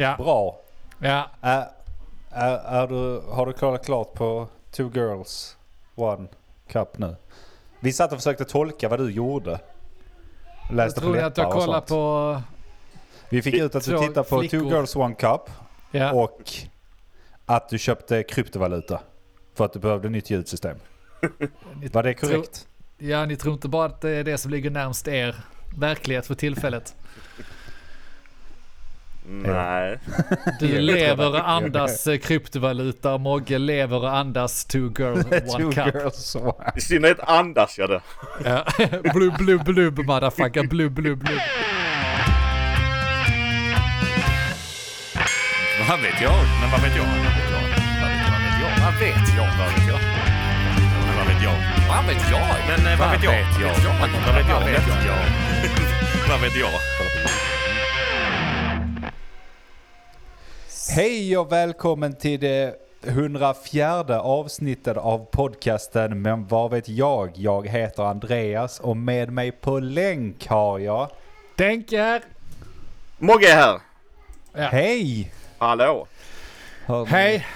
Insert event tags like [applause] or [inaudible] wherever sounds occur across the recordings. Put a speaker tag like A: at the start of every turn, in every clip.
A: Ja.
B: Bra.
A: Ja.
B: Är, är, är du, har du kollat klart på Two Girls One Cup nu? Vi satt och försökte tolka vad du gjorde.
A: Jag
B: Läste på
A: tror att kollat
B: sånt.
A: på...
B: Vi fick ut att du tittar på
A: flickor.
B: Two Girls One Cup
A: Ja.
B: och att du köpte kryptovaluta. För att du behövde nytt ljudsystem. Var det korrekt?
A: ja, ni tror inte bara att det är det som ligger närmst er verklighet för tillfället.
C: Nej.
A: Du lever och andas eh, kryptovaluta och Mogge lever och andas two girls
B: Two
A: one cup.
B: Girls One.
C: I synnerhet andas jag det.
A: Ja. blub blub blub motherfucker blub blub blub.
D: Vad vet jag? Men vad vet jag? Vad vet jag? Vad vet jag? Vad vet jag? Vad vet jag? Men vad vet jag? Men eh, vad vet jag? Vad vet jag? Vad vet jag?
B: Hej och välkommen till det 104 avsnittet av podcasten Men vad vet jag? Jag heter Andreas och med mig på länk har jag...
A: Tänker.
C: Mogge är här.
A: Ja.
B: Hej!
C: Hallå.
B: Hör ni,
A: Hej.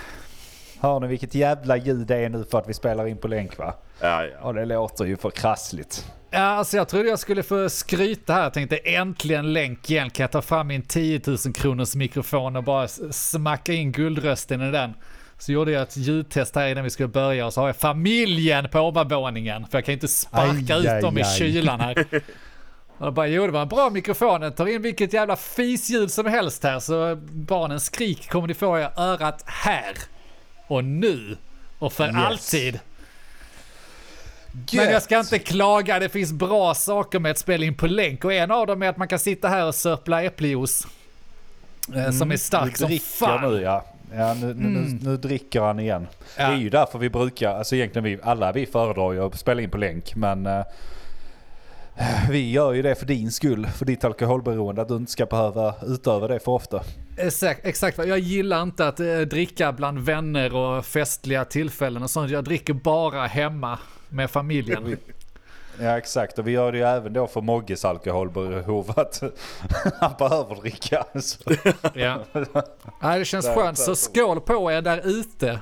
B: hör ni vilket jävla ljud det är nu för att vi spelar in på länk va?
C: Ja, ja.
B: Ja det låter ju för krassligt.
A: Ja, alltså jag trodde jag skulle få skryta här. Jag tänkte äntligen länk igen. Kan jag ta fram min 10 000 kronors mikrofon och bara smacka in guldrösten i den. Så gjorde jag ett ljudtest här innan vi skulle börja och så har jag familjen på ovanvåningen. För jag kan inte sparka
B: Aj,
A: ut dem
B: aj,
A: i
B: aj.
A: kylan här. [laughs] Och bara, jo det var en bra mikrofon. Den tar in vilket jävla fisljud som helst här. Så barnens skrik kommer ni få i örat här. Och nu. Och för
B: Yes.
A: alltid. Men jag ska inte klaga, det finns bra saker med att spela in på länk och en av dem är att man kan sitta här och sörpla äppeljuice. eh, Som är stark som fan.
B: nu ja. Ja nu, nu, nu, nu dricker han igen.
A: Ja.
B: Det är ju därför vi brukar, alltså egentligen vi, alla vi föredrar ju att spela in på länk men eh, vi gör ju det för din skull, för ditt alkoholberoende, att du inte ska behöva utöva det för ofta.
A: Exakt, exakt. Jag gillar inte att eh, dricka bland vänner och festliga tillfällen och sånt. Jag dricker bara hemma med familjen. [laughs]
B: Ja exakt, och vi gör det ju även då för Mogges alkoholbehov att [laughs] han behöver dricka. Så, [laughs]
A: ja. Nej, det känns skönt. Så skål på er där ute.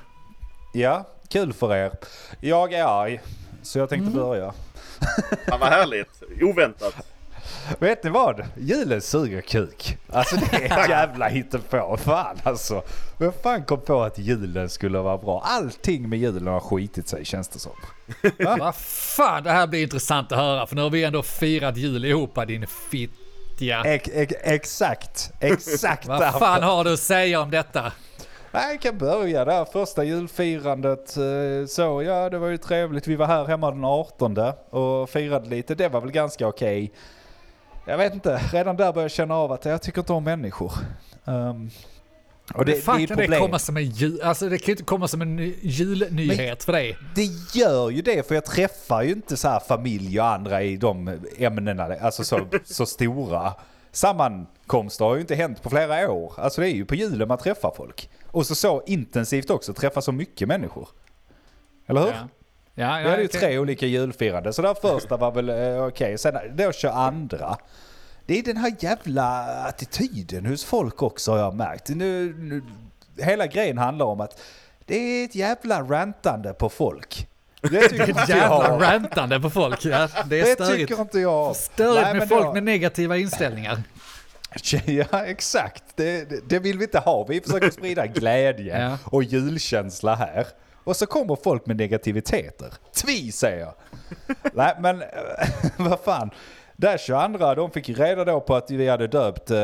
B: ja, kul för er. Jag är arg, så jag tänkte börja.
C: Fan vad härligt. Oväntat.
B: Vet ni vad? Julen suger kuk. Alltså det är [laughs] jävla hittepå. Fan alltså. Vem fan kom på att julen skulle vara bra? Allting med julen har skitit sig känns det som. [laughs]
A: Vad fan, det här blir intressant att höra för nu har vi ändå firat jul ihop din fittja.
B: Ex, ex, exakt, exakt
A: Vad fan har du att säga om detta?
B: Jag kan börja där. Första julfirandet. eh, Så ja, det var ju trevligt. Vi var här hemma den 18 och firade lite. Det var väl ganska okej. Jag vet inte, redan där började jag känna av att jag tycker inte om människor. Um, och det,
A: fan
B: det är
A: kan det komma som en jul... Alltså det kan ju inte komma som en ny- julnyhet för dig.
B: Det gör ju det för jag träffar ju inte så här familj och andra i de ämnena, alltså så, [laughs] så stora. Sammankomster har ju inte hänt på flera år. Alltså det är ju på julen man träffar folk. Och så så intensivt också, träffa så mycket människor. Eller hur?
A: Ja. Ja,
B: Vi hade ju tre olika julfirande, så det första var väl eh, okej. Sen då kör andra. Det är den här jävla attityden hos folk också har jag märkt. Nu, nu, hela grejen handlar om att det är ett jävla rantande på folk. Det tycker inte
A: Jävla
B: jag.
A: rantande på folk. Ja, det är
B: Det
A: störigt.
B: tycker inte jag.
A: Störigt
B: Nej,
A: med folk
B: då-
A: med negativa inställningar. [laughs]
B: Ja, exakt. Det, det, det vill vi inte ha. Vi försöker sprida glädje
A: Ja.
B: och julkänsla här. Och så kommer folk med negativiteter. Tvi säger jag. Nej men [laughs] vad fan. Där 22 de fick reda då på att vi hade döpt eh,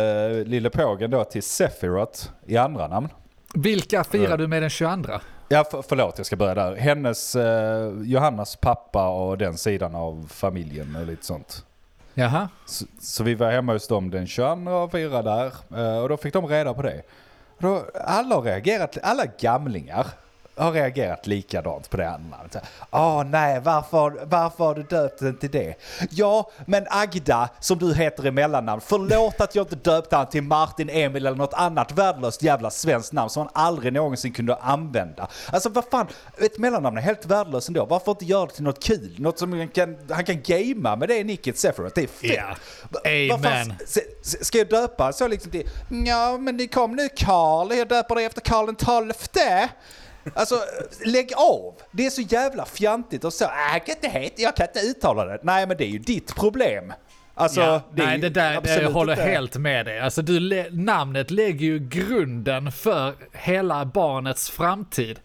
B: lille pågen då till Sephiroth i andra namn.
A: Vilka firar du med den 22?
B: Ja för, förlåt jag ska börja där. Hennes, eh, Johannas pappa och den sidan av familjen och lite sånt.
A: Jaha.
B: Så, så vi var hemma hos dem den 22 och firade där. eh, Och då fick de reda på det. Då, alla har reagerat, alla gamlingar har reagerat likadant på det andra Åh nej, varför, varför har du döpt den till det? Ja, men Agda, som du heter i mellannamn, förlåt att jag inte döpte han till Martin, Emil eller något annat värdelöst jävla svenskt namn som han aldrig någonsin kunde använda. Alltså vad fan, ett mellannamn är helt värdelöst ändå. Varför inte göra det till något kul? Något som han kan, han kan gamea med det nicket Sephiroth. Det är fett. Fan,
A: Amen.
B: Ska jag döpa så liksom till, ja men det kom nu Karl, jag döper dig efter Karl den tolfte. Alltså lägg av! Det är så jävla fjantigt och så, äh, jag kan inte heta, jag kan inte uttala det. Nej men det är ju ditt problem. Alltså,
A: Ja,
B: det
A: nej, det där, jag
B: absolut
A: håller
B: inte-
A: helt med dig. Alltså, du, namnet lägger ju grunden för hela barnets framtid.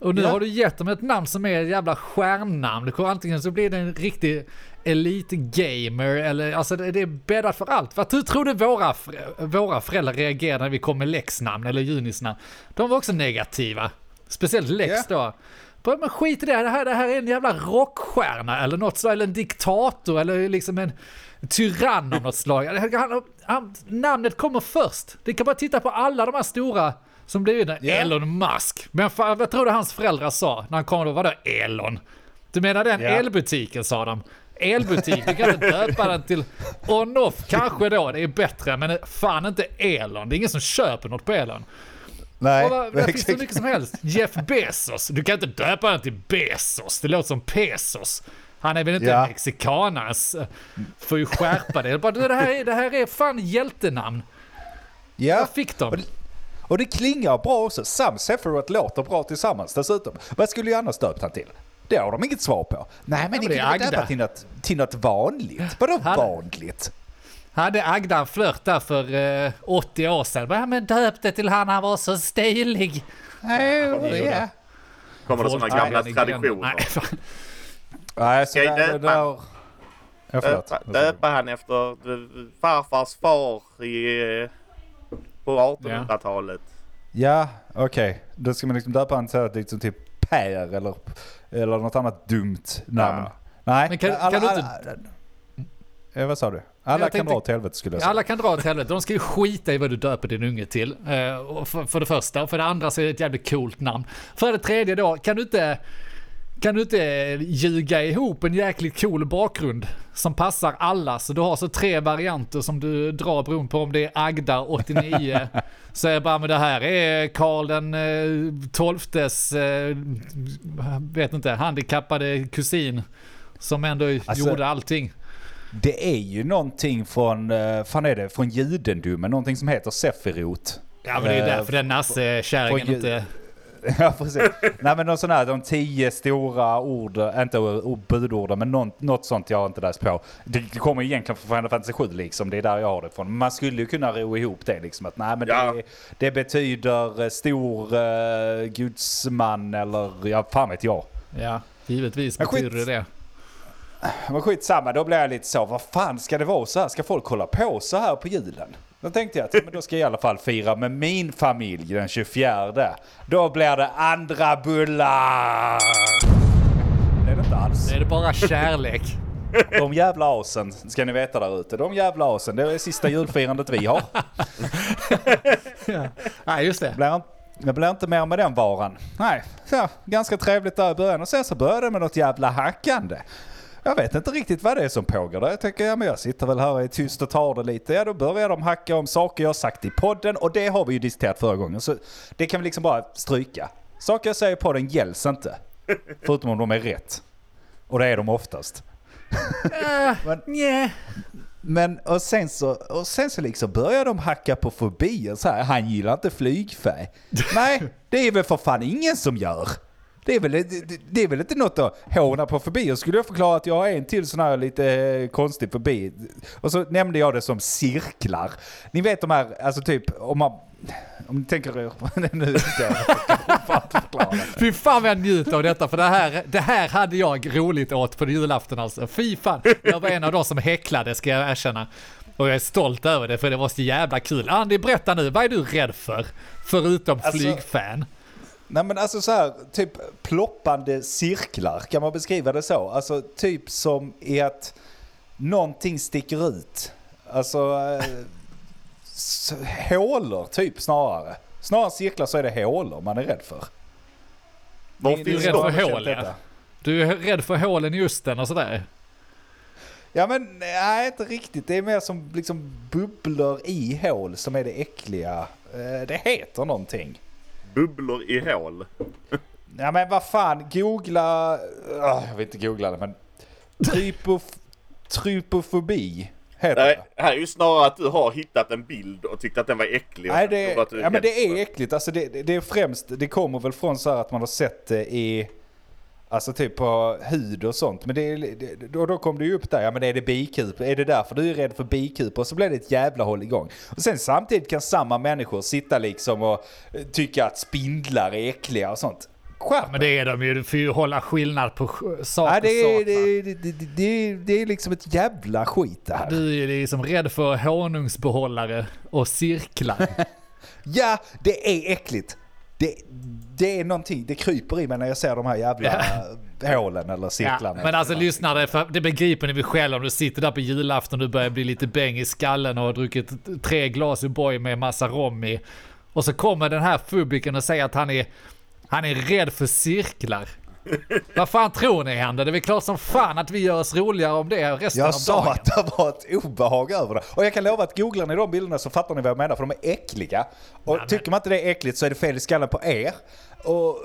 A: Och nu
B: Ja.
A: har du gett dem ett namn som är ett jävla stjärnnamn. Det antingen så blir det en riktig elitgamer eller alltså det, det är bäddat för allt. För att du våra, fr- våra föräldrar reagerade när vi kom med Lex-namn eller Junis-namn? De var också negativa. Speciellt Lex då. Bara, Men skit i det, det här, det här är en jävla rockstjärna eller något så, eller en diktator eller liksom en tyrann av något slag. Han, han, namnet kommer först. Det kan bara titta på alla de här stora som blivit.
B: Ja.
A: Elon Musk. Men fan, vad tror du hans föräldrar sa när han kom då? Vadå Elon? Du menar den
B: Ja.
A: elbutiken sa de. Elbutik, du kan inte döpa den till on-off kanske då, det är bättre, men fan inte Elon. Det är ingen som köper något på Elon.
B: Nej,
A: vad- det finns hur mycket som helst. Jeff Bezos. Du kan inte döpa den till Bezos. Det låter som Pesos. Han är väl inte
B: Ja.
A: en mexikanas. Får ju skärpa det. Bara, det, här är, det här är fan hjältenamn.
B: Ja.
A: Vad fick de?
B: Och det, och det klingar bra också. Sam Sephiroth låter bra tillsammans dessutom. Vad skulle jag annars döpt han till? Det har de inget svar på. Nej men
A: men
B: ni
A: det är
B: kan ju döpa till något, till något vanligt. Vadå
A: Han-
B: vanligt?
A: Hade Agda en flört där för eh, 80 år sedan. Men döp det till han, han var så stilig.
B: Nej, ja.
C: Kommer det sådana gamla
A: Nej,
C: traditioner?
A: Nej, fan.
B: Nej, så där,
C: döpa?
B: där... Ja, förlåt.
C: Döpa, döpa han efter eh, farfars far i, eh, på 1800-talet.
B: Ja, okej. Då ska man liksom döpa han till liksom typ Per eller, eller något annat dumt namn.
C: Ja.
B: Nej,
A: Men kan-
B: alla,
A: kan du
B: alla, Ja, vad sa du? Alla
A: Jag
B: kan
A: tänkte-
B: dra åt helvete skulle jag säga.
A: Alla kan dra åt helvete. De ska ju skita i vad du döper din unge till. Eh, för, för det första. Och för det andra så är det ett jävligt coolt namn. För det tredje då, kan du inte... Kan du inte ljuga ihop en jäkligt cool bakgrund som passar alla? Så du har så tre varianter som du drar beroende på om det är Agda 89. [laughs] så är bara, men det här är Karl den eh, tolftes, eh, vet inte, handikappade kusin. Som ändå
B: Alltså-
A: gjorde allting.
B: Det är ju någonting från, eh, fan är det, från judendomen, någonting som heter Sefirot.
A: Ja men det är ju
B: Eh,
A: därför den Nasse-kärringen inte... [laughs]
B: Ja precis. Nej men någon sån här, de tio stora ord, inte ord- budorden men någon, något sånt jag har inte läst på. Det kommer egentligen från Final Fantasy 7 liksom, det är där jag har det ifrån. Man skulle ju kunna ro ihop det liksom att nej men
C: Ja.
B: det, det betyder eh, stor uh, gudsman eller ja fan vet jag.
A: Ja, givetvis
B: Men skit-
A: betyder det det.
B: Men skitsamma, då blir jag lite så, vad fan ska det vara så här? Ska folk hålla på så här på julen? Då tänkte jag att men då ska jag i alla fall fira med min familj den 24. Då blir det andra bullar! Det är det inte alls.
A: Det är det bara kärlek. [laughs]
B: De jävla asen ska ni veta där ute. De jävla asen, det är det sista julfirandet vi har. [laughs]
A: Nej, just det.
B: Blir, det blir inte mer med den varan. Nej, så, ganska trevligt där i början och sen så började det med något jävla hackande. Jag vet inte riktigt vad det är som pågår där. Jag tänker, ja men jag sitter väl här och är tyst och tar det lite. Ja då börjar de hacka om saker jag sagt i podden och det har vi ju diskuterat förra gången. Så det kan vi liksom bara stryka. Saker jag säger i podden gälls inte. [laughs] Förutom om de är rätt. Och det är de oftast. Men-
A: Nja.
B: Men och sen så, och sen så liksom börjar de hacka på fobier så här. Han gillar inte flygfärg. [laughs] Nej, det är väl för fan ingen som gör. Det är väl, det, det är väl inte något att håna på fobier. Skulle jag förklara att jag har en till sån här lite konstig fobi. Och så nämnde jag det som cirklar. Ni vet de här, alltså typ om man... Om ni tänker er... nu ska jag förklara.
A: Fy fan vad jag njuter av detta, för det här, det här hade jag roligt åt på julafton alltså. Fy fan. Jag var en av de som häcklade, ska jag erkänna. Och jag är stolt över det, för det var så jävla kul. Andy, berätta nu, vad är du rädd för? Förutom
B: Alltså-
A: flygfan.
B: Nej men alltså så här, typ ploppande cirklar, kan man beskriva det så? Alltså typ som i att någonting sticker ut. Alltså eh, hålor typ snarare. Snarare cirklar så är det hålor man är rädd för.
C: Var
B: Ni- ni
C: finns
A: är rädd
C: de?
A: för hål, ja. Du är rädd för hålen i osten och sådär.
B: Ja men nej inte riktigt. Det är mer som liksom bubblor i hål som är det äckliga. Eh, Det heter någonting.
C: Bubblor i hål. [laughs]
B: Ja men vad fan, googla... Ah, jag vill inte googla det men... Trypof... Trypofobi heter
C: Nej,
B: det.
C: här är ju snarare att du har hittat en bild och tyckt att den var äcklig.
B: Nej, det, ja, men det är äckligt. Alltså det- det är främst, det kommer väl från så här att man har sett det i, alltså typ på hud och sånt. Men det det, då, då kom det ju upp där, ja men är det bikupa? Är det därför du är rädd för bikupa? Och så blir det ett jävla håll igång. Och sen samtidigt kan samma människor sitta liksom och eh, tycka att spindlar är äckliga och sånt. Skärp
A: Men det är de ju. Du får ju hålla skillnad på sak
B: Ja, det, är- det, det, det, det är liksom ett jävla skit det här.
A: Du är ju liksom rädd för honungsbehållare och cirklar. [laughs]
B: Ja, det är äckligt. Det, det är någonting, det kryper i mig när jag ser de här jävla hålen eller
A: Ja,
B: cirklarna.
A: men alltså lyssnare, för det begriper ni väl själva om du sitter där på julafton och du börjar bli lite bäng i skallen och har druckit tre glas O'boy med massa rom i. Och så kommer den här fubiken och säger att han är, han är rädd för cirklar. Vad fan tror ni händer? Det är väl klart som fan att vi gör oss roligare om det resten
B: Jag
A: av
B: sa
A: dagen.
B: att det var ett obehag över det. Och jag kan lova att googlar ni de bilderna så fattar ni vad jag menar för de är äckliga. Och
A: men-
B: tycker man inte det är äckligt så är det fel i skallen på er. Och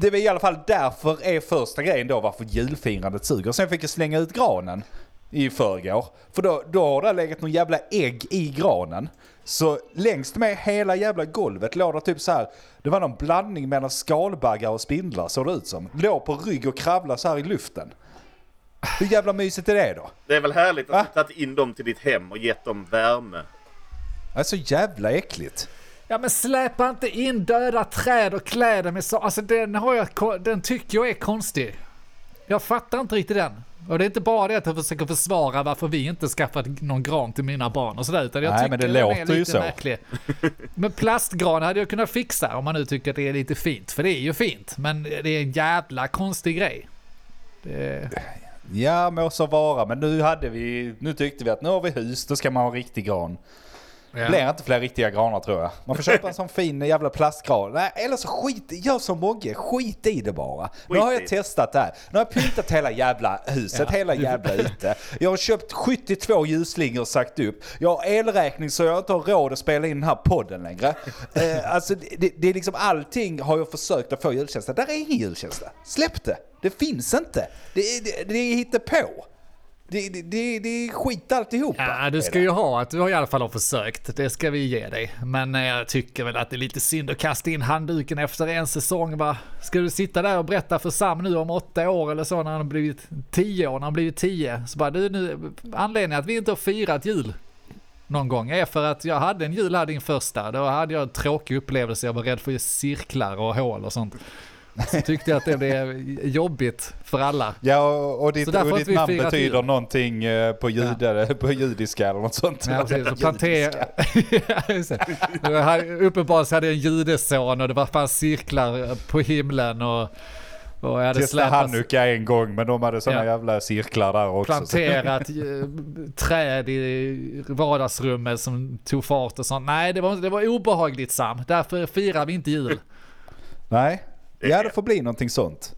B: det är i alla fall därför är första grejen då varför julfirandet suger. Sen fick jag slänga ut granen i förrgår. För då, då har det legat någon jävla ägg i granen. Så längst med hela jävla golvet låg det typ så här. Det var någon blandning mellan skalbaggar och spindlar såg det ut som. Låg på rygg och kravlade så här i luften. Hur jävla mysigt är det då?
C: Det är väl härligt att
B: Va?
C: du tagit in dem till ditt hem och gett dem värme.
B: Det är så jävla äckligt.
A: Ja men släpa inte in döda träd och kläder med så. Alltså den, har jag, den tycker jag är konstig. Jag fattar inte riktigt den. Och det är inte bara det att jag försöker försvara varför vi inte skaffat någon gran till mina barn och sådär. Utan jag
B: Nej,
A: tycker
B: men det
A: den är
B: låter ju så.
A: märklig. Men plastgran hade jag kunnat fixa om man nu tycker att det är lite fint. För det är ju fint. Men det är en jävla konstig grej. Det,
B: Ja, må så vara. Men nu hade vi, nu tyckte vi att nu har vi hus, då ska man ha riktig gran. Det blir inte fler riktiga granar tror jag. Man får köpa en sån [laughs] fin jävla plastgran. Nej, eller så skit, gör som Mogge, skit i det bara. nu har jag testat det här. Nu har jag pyntat hela jävla huset,
A: Ja.
B: hela jävla ute. Jag har köpt 72 ljusslingor och sagt upp. Jag har elräkning så jag inte har råd att spela in den här podden längre. [laughs] eh, alltså det, det, är liksom allting har jag försökt att få julkänsla. Där är ingen julkänsla. Släpp det. Det finns inte. Det, det, det är hittepå. Det, det, det, det är skit alltihopa.
A: Ja, du ska ju ha att du har i alla fall har försökt. Det ska vi ge dig. Men eh, jag tycker väl att det är lite synd att kasta in handduken efter en säsong va? Ska du sitta där och berätta för Sam nu om åtta år eller så när han har blivit tio år, när han blivit tio. Så bara du nu, anledningen att vi inte har firat jul någon gång är för att jag hade en jul här din första. Då hade jag en tråkig upplevelse. Jag var rädd för cirklar och hål och sånt. Så tyckte jag att det blev jobbigt för alla.
B: Ja, och, och ditt, och ditt namn betyder
A: jul.
B: någonting eh, på, judare, på judiska eller något sånt.
A: Ja, precis. [laughs] Så plantera... [laughs] Ja, Uppenbarligen så hade jag en judeson och det var fan cirklar på himlen och, och jag hade släpat,
B: Hanukka en gång men de hade sådana
A: Ja.
B: jävla cirklar där också.
A: planterat eh, träd i vardagsrummet som tog fart och sånt. Nej, det var, det var obehagligt Sam. Därför firar vi inte jul.
B: Nej, ja det får bli någonting sånt.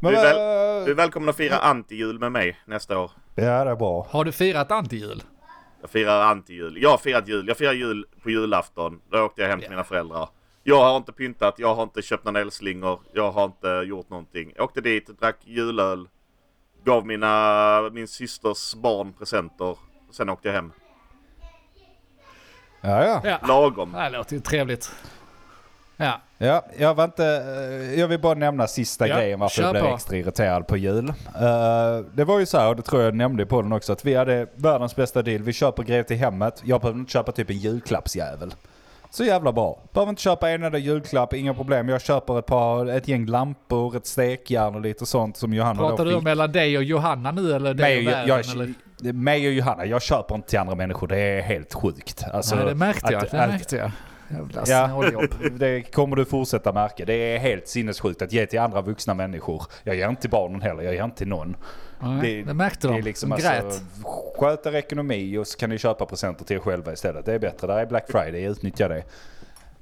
B: Men,
C: Du är, väl, du är välkommen att fira anti-jul med mig nästa år.
B: Ja det är bra.
A: Har du firat anti-jul?
C: Jag firar anti-jul. Jag har firat jul. Jag firar jul på julafton. Då åkte jag hem till mina föräldrar. Jag har inte pyntat, jag har inte köpt några eldslingor, jag har inte gjort någonting. Jag åkte dit, drack julöl, gav mina, min systers barn presenter. Sen åkte jag hem.
B: Ja, ja.
A: Ja.
C: Lagom.
A: Det låter ju trevligt. Ja.
B: Ja, jag var inte... eh, Jag vill bara nämna sista
A: Ja,
B: grejen varför jag blev
A: på.
B: extra irriterad på jul. Eh, det var ju så här, och det tror jag nämnde på den också, att vi hade världens bästa deal. Vi köper grejer till hemmet. Jag behöver inte köpa typ en julklappsjävel. Så jävla bra. Behöver inte köpa en enda julklapp, inga problem. Jag köper ett par, ett gäng lampor, ett stekjärn och lite sånt som Johanna
A: Pratar
B: då
A: du
B: fick.
A: mellan dig och Johanna nu eller dig och världen?
B: jag,
A: eller?
B: mig och Johanna, jag köper inte till andra människor. Det är helt sjukt. Alltså,
A: Nej, det märkte jag.
B: att-
A: Det
B: att-
A: märkte jag. Jävla
B: Ja,
A: snåljobb.
B: det kommer du fortsätta märka. Det är helt sinnessjukt att ge till andra vuxna människor. Jag ger inte till barnen heller, jag ger inte till någon.
A: Nej, det, märkte
B: det
A: de.
B: är liksom
A: de
B: alltså,
A: grät.
B: sköt er ekonomi och så kan ni köpa presenter till er själva istället. Det är bättre. Där är Black Friday, utnyttja det.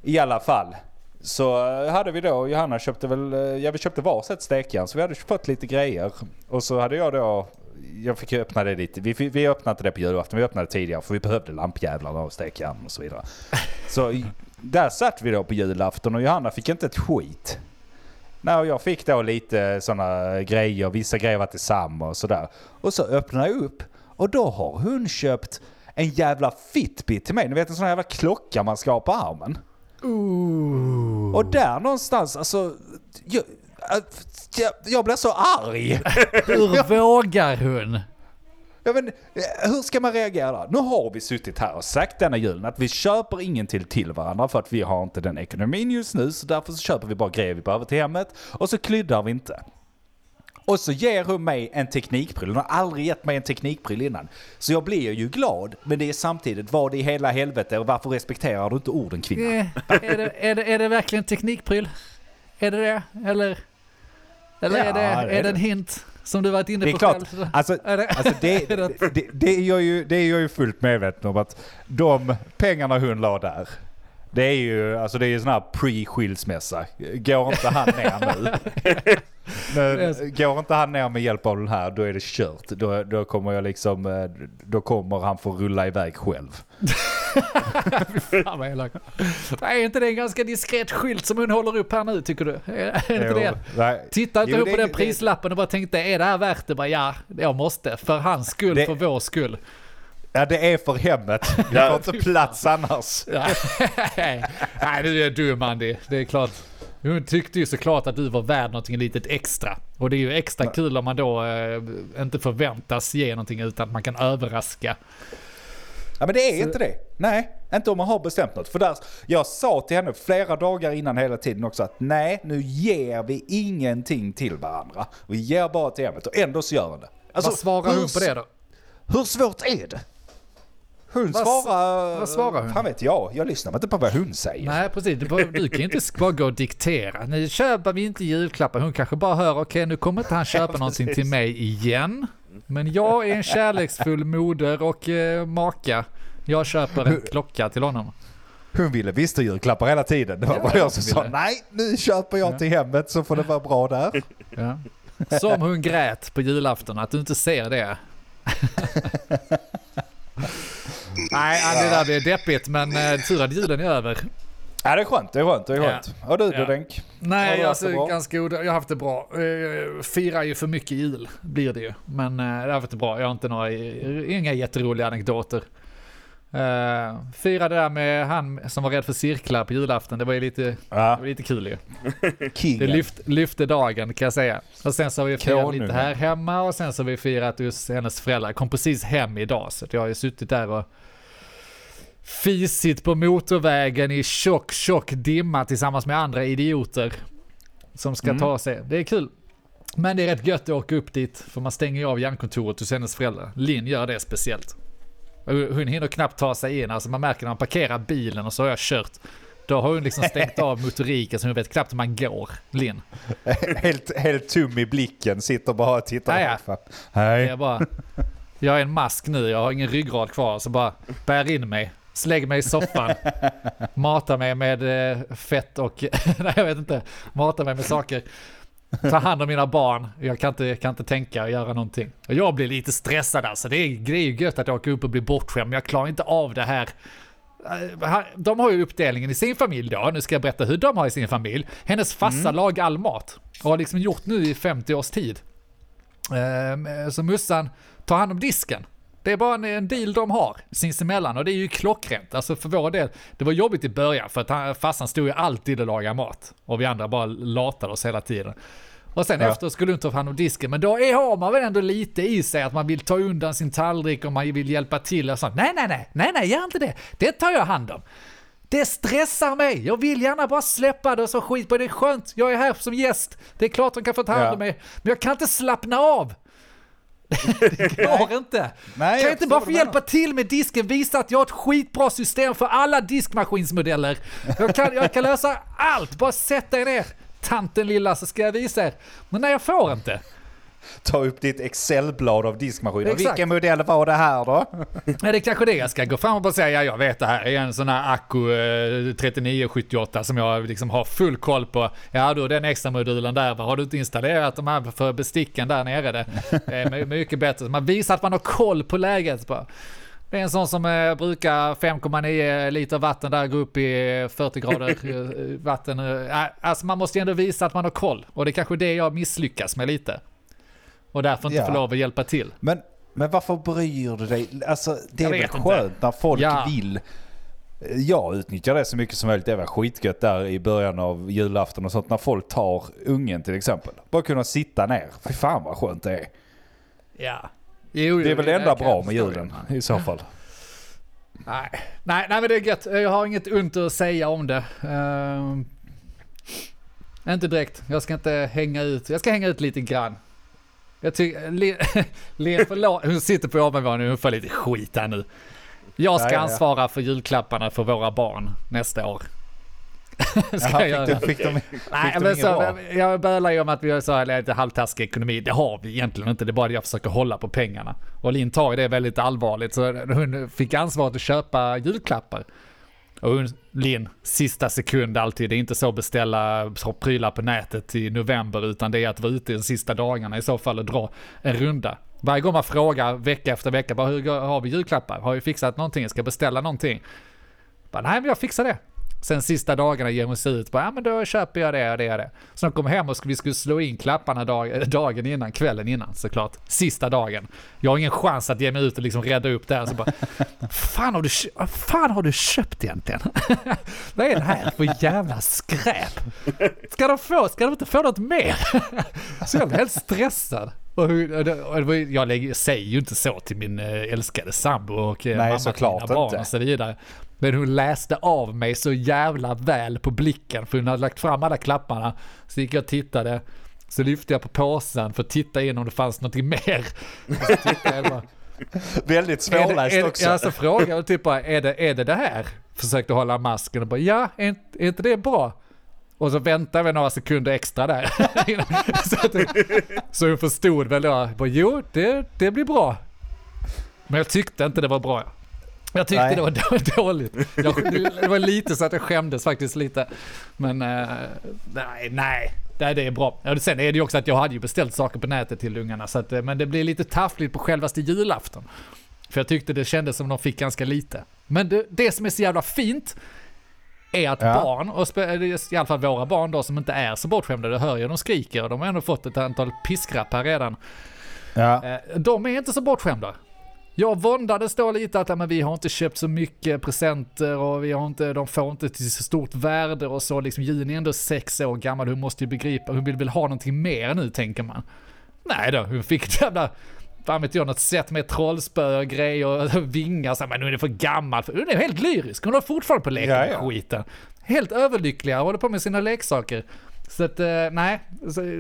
B: I alla fall. Så hade vi då, Johanna köpte väl, ja vi köpte varsitt stekjärn så vi hade fått lite grejer. Och så hade jag då, jag fick öppna det lite, vi, vi öppnade det på julafton, vi öppnade tidigare för vi behövde lampjävlarna och stekjärn och så vidare. [laughs] Så där satt vi då på julafton och Johanna fick inte ett skit. Nej, och jag fick då lite sådana grejer, vissa grejer var tillsammans och sådär. Och så öppnade jag upp och då har hon köpt en jävla Fitbit till mig. Ni vet en sån här jävla klocka man ska ha på armen. Och där någonstans, alltså... Jag, jag, jag blir så arg. [laughs]
A: Hur vågar hon?
B: Ja, men, eh, hur ska man reagera? Nu har vi suttit här och sagt denna julen att vi köper ingenting till varandra för att vi har inte den ekonomin just nu. Så därför så köper vi bara grejer vi behöver till hemmet och så kryddar vi inte. Och så ger hon mig en teknikpryl. Hon har aldrig gett mig en teknikpryl innan. Så jag blir ju glad, men det är samtidigt vad i hela helvete och varför respekterar du inte orden kvinna?
A: Eh, Är det, är, det, är det verkligen teknikpryl? Är det det? Eller, eller
B: Ja,
A: är, det,
B: det
A: är
B: är
A: det en hint som du varit inne
B: Det är
A: på
B: klart,
A: själv?
B: alltså,
A: Är det-
B: alltså [laughs]
A: är det-
B: det, det, är jag ju, det är jag ju fullt medveten om att de pengarna hon la där, det är ju alltså det är ju sån här pre-skilsmässa. Går inte han ner nu, [laughs] nu, går inte han ner med hjälp av den här, då är det kört. Då, då kommer jag liksom, eh, då kommer han få rulla iväg själv. [laughs]
A: Fan vad elak. Är inte det en ganska diskret skylt som hon håller upp här nu tycker du? [laughs] Är inte
B: Jo,
A: det?
B: nej.
A: Titta inte
B: Jo,
A: upp på
B: det-
A: den prislappen och bara tänkte, är det här värt det? Bara, ja, jag måste. För hans skull,
B: Det-
A: för vår skull.
B: Ja det är för hemmet,
C: Ja.
B: får inte plats annars. [laughs]
A: Nej, du är dum Andy. Det är klart. Hon tyckte ju såklart att du var värd någonting litet extra. Och det är ju extra kul om man då eh, inte förväntas ge någonting utan att man kan överraska.
B: Ja men det är inte det. Nej, inte om man har bestämt något. För där, jag sa till henne flera dagar innan hela tiden också att nej, nu ger vi ingenting till varandra. Vi ger bara till hemmet och ändå så gör hon det. Alltså,
A: Vad svarar
B: hur
A: hon på det då?
B: Hur svårt är det? Hon
A: Vad-
B: svarar...
A: vad svarar hon?
B: Fan vet jag, jag lyssnar inte på vad hon säger.
A: Nej precis, du, du kan ju inte bara gå och diktera. Nu köper vi inte julklappar. Hon kanske bara hör, okej nu kommer inte han köpa någonting till mig igen. Men jag är en kärleksfull moder och eh, maka. Jag köper en klocka till honom.
B: Hon ville visst ha julklappar hela tiden. Det var
A: Ja,
B: bara
A: jag
B: jag som sa nej, nu köper jag till hemmet så får det vara bra där.
A: Ja. Som hon grät på julafton, att du inte ser det. [laughs] Nej, det där blir deppigt, men eh, tur att julen är över.
B: Ja det är skönt, det är skönt, det är
A: Ja.
B: skönt. Och du
A: Ja.
B: Denk?
A: Nej,
B: haft
A: alltså ganska god. Jag har haft det bra. Eh, Firar ju för mycket jul, blir det ju. Men eh, jag har haft det bra. Jag har inte några, inga jätteroliga anekdoter. Uh, firade där med han som var rädd för cirklar på julafton. Det var ju lite, det
B: Ja,
A: var lite kul ju. [laughs] Det lyft, lyfte dagen kan jag säga. Och sen så har vi firat
B: Konungen.
A: lite här hemma och sen så har vi firat hos hennes föräldrar. Jag kom precis hem idag så jag har ju suttit där och fisit på motorvägen i tjock, tjock dimma tillsammans med andra idioter. Som ska
B: Mm.
A: ta sig. Det är kul. Men det är rätt gött att åka upp dit för man stänger ju av hjärnkontoret hos hennes föräldrar. Linn gör det speciellt. Hon hinner knappt ta sig in, alltså man märker när man parkerar bilen och så har jag kört. Då har hon liksom stängt av motoriken så hon vet knappt hur man går, Linn. [laughs]
B: helt, helt tum i blicken, sitter bara och tittar. Hej.
A: Jag bara, jag är en mask nu, jag har ingen ryggrad kvar, så bara bär in mig. Slägg mig i soffan. Mata mig med eh, fett och, [laughs] nej jag vet inte, mata mig med saker. Ta hand om mina barn. Jag kan inte, kan inte tänka och göra någonting. Och jag blir lite stressad alltså. Det är, det är ju gött att åka upp och bli bortskämd, men jag klarar inte av det här. Eh, han- De har ju uppdelningen i sin familj då. Nu ska jag berätta hur de har i sin familj. Hennes farsa lagar all mat. Och har liksom gjort nu i 50 års tid. Eh, Så mussan tar hand om disken. Det är bara en, en deal de har sinsemellan och det är ju klockrent. Alltså för vår del, det var jobbigt i början för att han, farsan stod ju alltid och lagade mat. Och vi andra bara latade oss hela tiden. Och sen
B: Ja.
A: efter skulle hon ta hand om disken, men då är, har man väl ändå lite i sig att man vill ta undan sin tallrik och man vill hjälpa till och sånt. Nej, nej, nej, nej, nej, gör inte det. Det tar jag hand om. Det stressar mig. Jag vill gärna bara släppa det och så skit på det. Det är skönt. Jag är här som gäst. Det är klart de kan få ta hand om
B: Ja.
A: mig. Men jag kan inte slappna av. det går inte.
B: Nej,
A: kan
B: jag
A: inte bara få hjälpa till med disken? Visa att jag har ett skitbra system för alla diskmaskinsmodeller. Jag kan, jag kan lösa allt. Bara sätt dig ner. Tanten lilla så ska jag visa er. Men nej, jag får inte.
B: Ta upp ditt Excel-blad av diskmaskiner.
A: Exakt.
B: Vilken modell var det här då?
A: Nej, det är kanske det jag ska gå fram och säga, ja jag vet det här är en sån här Accu eh, 3978 som jag liksom har full koll på. Ja du, den extra modulen där, har du inte installerat de här för besticken där nere? Det är my- mycket bättre. Man visar att man har koll på läget. Bara. Det är en sån som eh, brukar 5,9 liter vatten där gå upp i 40 grader eh, vatten. Eh, alltså man måste ju ändå visa att man har koll. Och det är kanske det jag misslyckas med lite. Och därför inte
B: Ja.
A: får lov att hjälpa till.
B: Men, men varför bryr du dig? Alltså det är
A: Jag
B: väl
A: vet inte.
B: skönt när folk
A: Ja.
B: vill. Jag utnyttjar det så mycket som möjligt. Det var skitgött där i början av julafton och sånt. När folk tar ungen till exempel. Bara kunna sitta ner. Fy fan vad skönt det är.
A: Ja. Jo,
B: Det är väl det enda bra med julen i så fall.
A: Nej. nej, nej men det är gött. Jag har inget ont att säga om det. Ehm, inte direkt. Jag ska inte hänga ut. Jag ska hänga ut lite grann. Jag tycker... Lin, Lin [laughs] förlåt, hon sitter på övervåningen och hon får lite skit här nu. Jag ska
B: Ja, ja, ja.
A: ansvara för julklapparna för våra barn nästa år. [laughs] ska
B: Jaha,
A: jag
B: fick,
A: göra.
B: du, fick de,
A: Nej,
B: fick de
A: men så,
B: bra?
A: jag bölar ju om att vi har så här lite halvtaskig ekonomi. Det har vi egentligen inte. Det är bara det jag försöker hålla på pengarna. Och Linn tar ju det väldigt allvarligt. Så hon fick ansvaret att köpa julklappar. Och Linn, sista sekund alltid. Det är inte så att beställa prylar på nätet i november. Utan det är att vara ute de sista dagarna i så fall och dra en runda. Varje gång man frågar vecka efter vecka, bara, hur har vi julklappar? Har vi fixat någonting? Ska jag beställa någonting? Bara, nej men jag fixar det. Sen sista dagarna ger hon sig ut på, ja men då köper jag det och det och det. Så de kom hem och vi skulle slå in klapparna dag, dagen innan, kvällen innan såklart. Sista dagen. Jag har ingen chans att ge mig ut och liksom rädda upp det här. Så bara, fan har du, fan har du köpt egentligen? [laughs] vad är det här för jävla skräp? Ska de få, ska de inte få något mer? [laughs] så jag blev helt stressad. Och och och jag säger ju inte så till min eh, älskade sambo och eh,
B: Nej,
A: mamma
B: såklart
A: mina barn och så vidare. Men hon läste av mig så jävla väl på blicken för hon hade lagt fram alla klapparna. Så gick jag och tittade. Så lyfte jag på påsen för att titta in om det fanns något mer. [laughs]
B: Väldigt
A: är det,
B: svårläst
A: är,
B: också.
A: Ja, så frågade jag typ bara, är det, är det det här? Försökte hålla masken och bara, ja, är, inte- är inte det bra? Och så väntade vi några sekunder extra där. [laughs] så, att, så hon förstod väl då, bara, jo, det, det blir bra. Men jag tyckte inte det var bra. Jag tyckte
B: Nej.
A: det var då- [laughs] dåligt. Jag, det var lite så att jag skämdes faktiskt lite. Men eh, nej, nej. Nej, det är bra. Ja, sen är det ju också att jag hade ju beställt saker på nätet till ungarna. Så att, eh, men det blir lite taffligt på självaste julafton. För jag tyckte det kändes som de fick ganska lite. Men det, det som är så jävla fint är att
B: Ja.
A: barn, och i alla fall våra barn då som inte är så bortskämda, det hör jag de skriker och de har ändå fått ett antal piskrapp här redan.
B: Ja.
A: Eh, De är inte så bortskämda. Jag våndades då lite att men vi har inte köpt så mycket presenter och vi har inte, de får inte till så stort värde och så. Liksom, Juni är ändå sex år gammal, hon måste ju begripa, hon vill väl ha någonting mer nu tänker man. Nej då, hon fick ett jävla, fan vet jag, något sätt med trollspö och grejer och [laughs] vingar. Så, men nu är det för gammal. Hon är helt lyrisk, hon har fortfarande på leka
B: Ja, ja.
A: skiten. Helt överlyckliga, håller på med sina leksaker. Så att, eh, nej,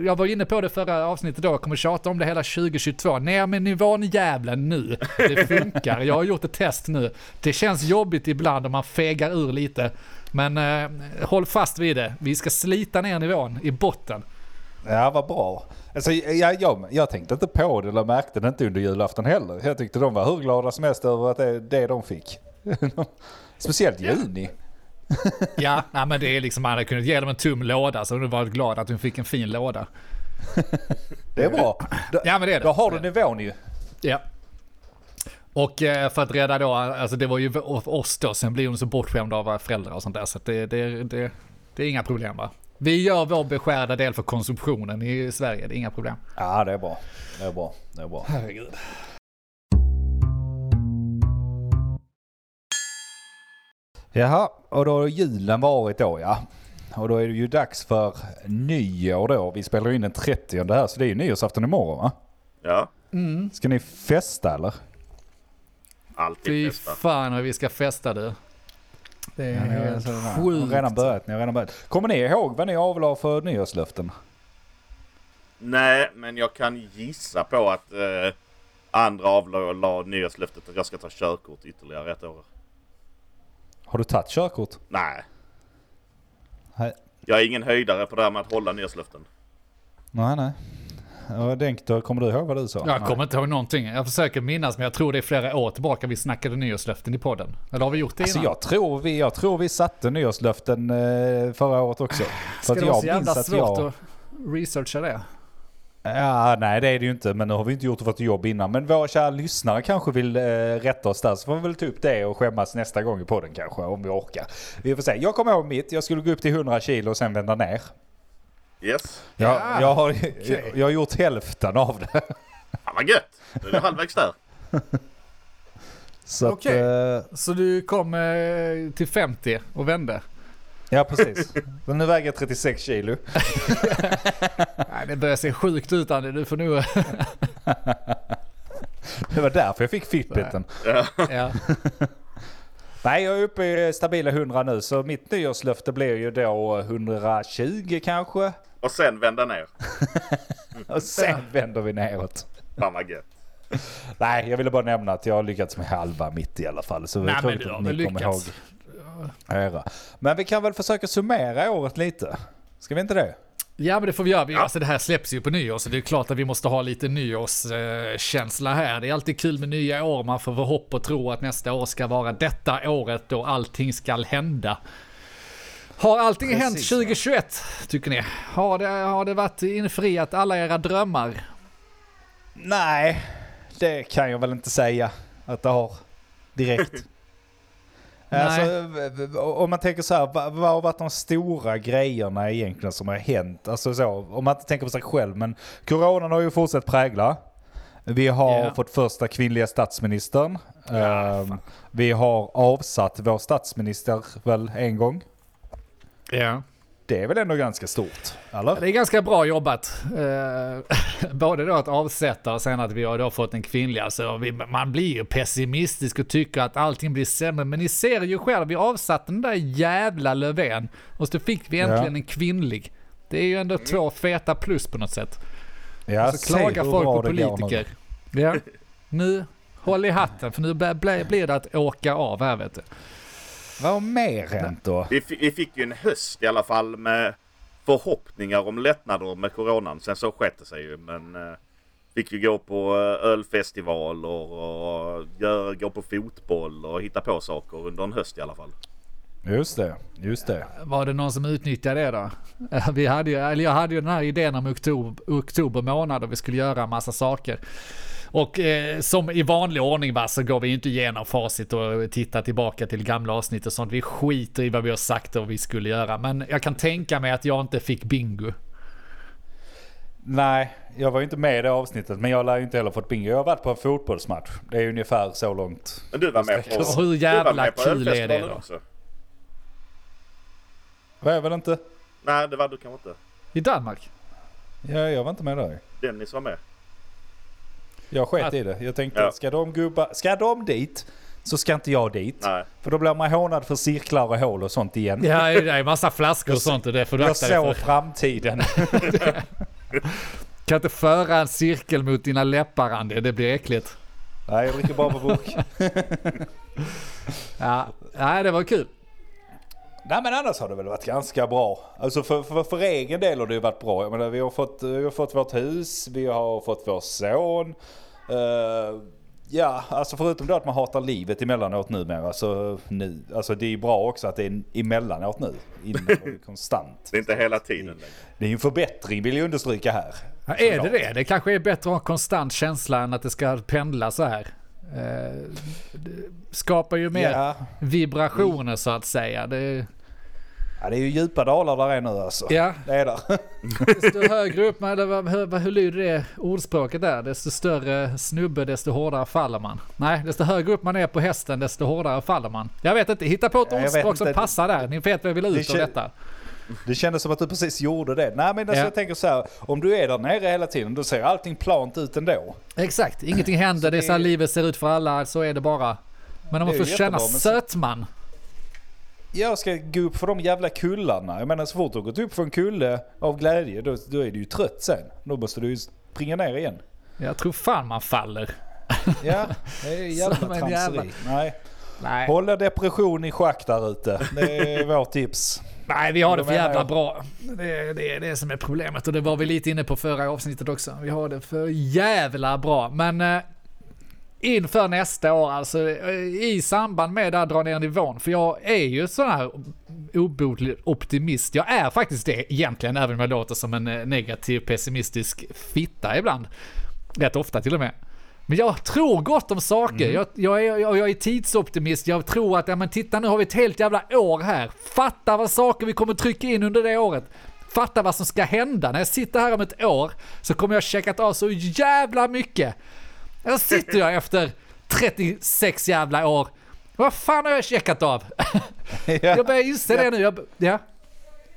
A: jag var inne på det förra avsnittet då, jag kommer tjata om det hela 2022. Ner med nivån jävlen nu. Det funkar, jag har gjort ett test nu. Det känns jobbigt ibland om man fegar ur lite. Men eh, håll fast vid det, vi ska slita ner nivån i botten.
B: Ja, vad bra. Alltså, jag, jag, jag tänkte inte på det eller märkte det inte under julafton heller. Jag tyckte de var hur glada som helst över att det, det de fick. [laughs] Speciellt juni.
A: Ja, nej, men det är liksom, man hade kunnat ge dem en tum låda så hade varit glad att de fick en fin låda.
B: Det är bra. Då,
A: Ja men det är det.
B: då har du nivån ju.
A: Ja. Och eh, för att rädda då, alltså det var ju oss då, sen blir hon så bortskämd av föräldrar och sånt där så det, det, det, det är inga problem va. Vi gör vår beskärda del för konsumtionen i Sverige, det är inga problem.
B: Ja, det är bra. Det är bra. Det är bra.
A: Herregud.
B: Jaha, och då har julen varit då ja. Och då är det ju dags för nyår då. Vi spelar in den 30 här så det är ju nyårsafton imorgon va?
C: Ja,
B: Ska ni festa eller?
C: alltid
A: Fy
C: festa.
A: fan vad vi ska festa du. Det är helt
B: Ni har
A: sjukt.
B: redan börjat, ni har redan börjat. Kommer ni ihåg vad ni avlade för nyårslöften?
C: Nej, men jag kan gissa på att eh, andra avlade nyårslöftet att jag ska ta körkort ytterligare ett år.
B: Har du tagit körkort?
C: Nej,
B: Nej.
C: jag är ingen höjdare på det här med att hålla nyårslöften.
B: Nej, nej. Ja, Denk, då kommer du ihåg vad du sa?
A: Jag kommer inte ihåg någonting. Jag försöker minnas, men jag tror det är flera år tillbaka vi snackade nyårslöften i podden. Eller har vi gjort det
B: Alltså
A: innan?
B: jag tror, vi, jag tror vi satte nyårslöften eh, förra året också. För
A: Ska
B: att
A: det vara
B: jag
A: så jävla
B: minns att
A: svårt
B: jag...
A: att researcha det?
B: Ja, nej det är det ju inte, men nu har vi inte gjort ett jobb innan. Men våra kära lyssnare kanske vill eh, rätta oss där, så får vi väl ta upp det och skämmas nästa gång i podden kanske, om vi orkar. Vi får se. Jag kommer ihåg mitt, jag skulle gå upp till 100 kilo och sen vända ner.
C: Yes.
B: Jag,
A: Ja,
B: jag, har, jag, jag har gjort hälften av det.
C: Fan vad gött! Nu är du halvvägs där.
B: Så
A: Okej.
B: att, eh,
A: Så du kom eh, till 50 och vände?
B: Ja precis. Men nu väger jag 36 kilo. [laughs]
A: Nej, det börjar se sjukt ut Andy. Du får nog...
B: Det var därför jag fick Fitbiten.
A: ja. [laughs]
B: Nej, jag är uppe i stabila 100 nu, så mitt nyårslöfte blir ju då 120 kanske.
C: Och sen vända ner. [laughs]
B: Och sen vänder vi neråt.
C: Fan vad gött.
B: Nej, jag ville bara nämna att jag har lyckats med halva mitt i alla fall. Så
A: Nej, men du har väl lyckats.
B: ihåg era. Men vi kan väl försöka summera året lite? Ska vi inte det?
A: Ja men det får vi göra. Alltså det här släpps ju på nyår så det är klart att vi måste ha lite nyårskänsla här. Det är alltid kul med nya år. Man får få hopp och tro att nästa år ska vara detta året då allting ska hända. Har allting
B: Precis,
A: hänt 2021 tycker ni? Har det, har det varit infriat alla era drömmar?
B: Nej, det kan jag väl inte säga att det har direkt. Alltså, om man tänker så här, vad, har varit de stora grejerna egentligen som har hänt? Alltså så, om man inte tänker på sig själv, men coronan har ju fortsatt prägla. Vi har
A: Ja.
B: fått första kvinnliga statsministern.
A: Ja,
B: Ehm, vi har avsatt vår statsminister väl en gång.
A: Ja.
B: Det är väl ändå ganska stort, eller?
A: Det är ganska bra jobbat. Eh, [laughs] både då att avsätta och sen att vi har då fått en kvinnlig. Alltså, man blir ju pessimistisk och tycker att allting blir sämre. Men ni ser ju själv, vi avsatte den där jävla Löfven och så fick vi äntligen
B: Ja.
A: en kvinnlig. Det är ju ändå två feta plus på något sätt.
B: Ja,
A: Och så klagar folk på
B: går nu.
A: politiker. Ja. Nu, håll i hatten för nu blir det att åka av här vet du.
B: Vad har mer hänt då?
C: Vi, vi fick ju en höst i alla fall med förhoppningar om lättnader med coronan. Sen så skett det sig ju men eh, fick ju gå på eh, ölfestivaler och gör, gå på fotboll och hitta på saker under en höst i alla fall.
B: Just det, just det.
A: Var det någon som utnyttjade det då? Eh, [laughs] Vi hade ju, eller jag hade ju den här idén om oktober, oktober månad och vi skulle göra en massa saker. Och eh, som i vanlig ordning va, så går vi inte igenom facit och tittar tillbaka till gamla avsnitt och sånt. Vi skiter i vad vi har sagt och vi skulle göra. Men jag kan tänka mig att jag inte fick bingo.
B: Nej, jag var ju inte med i det avsnittet men jag lär ju inte heller fått bingo. Jag har varit på en fotbollsmatch. Det är ungefär så långt.
C: Men du var med på...
A: Och hur jävla kul är det då?
C: Också.
B: Var jag väl inte?
C: Nej det var du kanske inte.
A: I Danmark?
B: Ja, jag var inte med där.
C: Dennis var med.
B: Jag sket
A: Att-
B: i det. Jag tänkte,
C: Ja.
B: ska de gubba, ska de dit så ska inte jag dit.
C: Nej.
B: För då blir man hånad för cirklar och hål och sånt igen.
A: Ja, det är massa flaskor och sånt och det får du
B: jag såg
A: för.
B: framtiden. [laughs]
A: Kan inte föra en cirkel mot dina läppar Andy, det blir äckligt.
B: Nej, jag dricker bara på burk. [laughs]
A: Ja, nej det var kul.
B: Nej men annars har det väl varit ganska bra. Alltså för, för, för egen del har det ju varit bra. Jag menar, vi, har fått, vi har fått vårt hus, vi har fått vår son. Eh, ja, alltså förutom då att man hatar livet emellanåt numera så nu, alltså det är ju bra också att det är emellanåt nu. Innan [laughs] det konstant.
C: Det är inte hela tiden längre.
B: Det är ju en förbättring vill jag understryka här.
A: Ja, är det det? Det kanske är bättre att ha konstant känsla än att det ska pendla så här. Eh, det skapar ju mer
B: Ja,
A: vibrationer så att säga. Det,
B: ja, det är ju djupa dalar där är nu alltså.
A: ja,
B: Det är där. [laughs]
A: desto högre upp man, eller hur, hur lyder det ordspråket där? Desto större snubbe, desto hårdare faller man. Nej, desto högre upp man är på hästen, desto hårdare faller man. Jag vet inte, hitta på ett
B: Ja,
A: ordspråk som passar där. Ni vet vad jag vill ut
B: Det
A: av detta.
B: Det kändes som att du precis gjorde det. Nej men alltså
A: Ja.
B: jag tänker så här, om du är där nere hela tiden då ser allting plant ut ändå.
A: Exakt, ingenting händer, det är så här livet ser ut för alla, så är det bara. Men om man får känna
B: så-
A: sötman.
B: Jag ska gå upp för de jävla kullarna. Jag menar så fort du har gått upp för en kulle av glädje då, då är du ju trött sen. Då måste du ju springa ner igen.
A: Jag tror fan man faller. [laughs]
B: Ja, det är [laughs] jävla
A: Som en
B: tramseri.
A: jävla-
B: Nej.
A: Nej.
B: Håll er depression i schack där ute. Det är [laughs] vårt tips.
A: Nej, vi har det för jävla bra. Det är, det är det som är problemet och det var vi lite inne på förra avsnittet också. Vi har det för jävla bra. Men eh, inför nästa år, alltså eh, i samband med att dra ner nivån, för jag är ju sån här obotlig optimist. Jag är faktiskt det egentligen, även om jag låter som en eh, negativ pessimistisk fitta ibland. Rätt ofta till och med. Men jag tror gott om saker. Jag, jag, är, jag, jag är tidsoptimist. Jag tror att, ja men titta nu har vi ett helt jävla år här. Fatta vad saker vi kommer trycka in under det året. Fatta vad som ska hända. När jag sitter här om ett år så kommer jag checkat av så jävla mycket. Här sitter jag efter 36 jävla år. Vad fan har jag checkat av? [laughs] Jag börjar inse det nu. Jag, ja.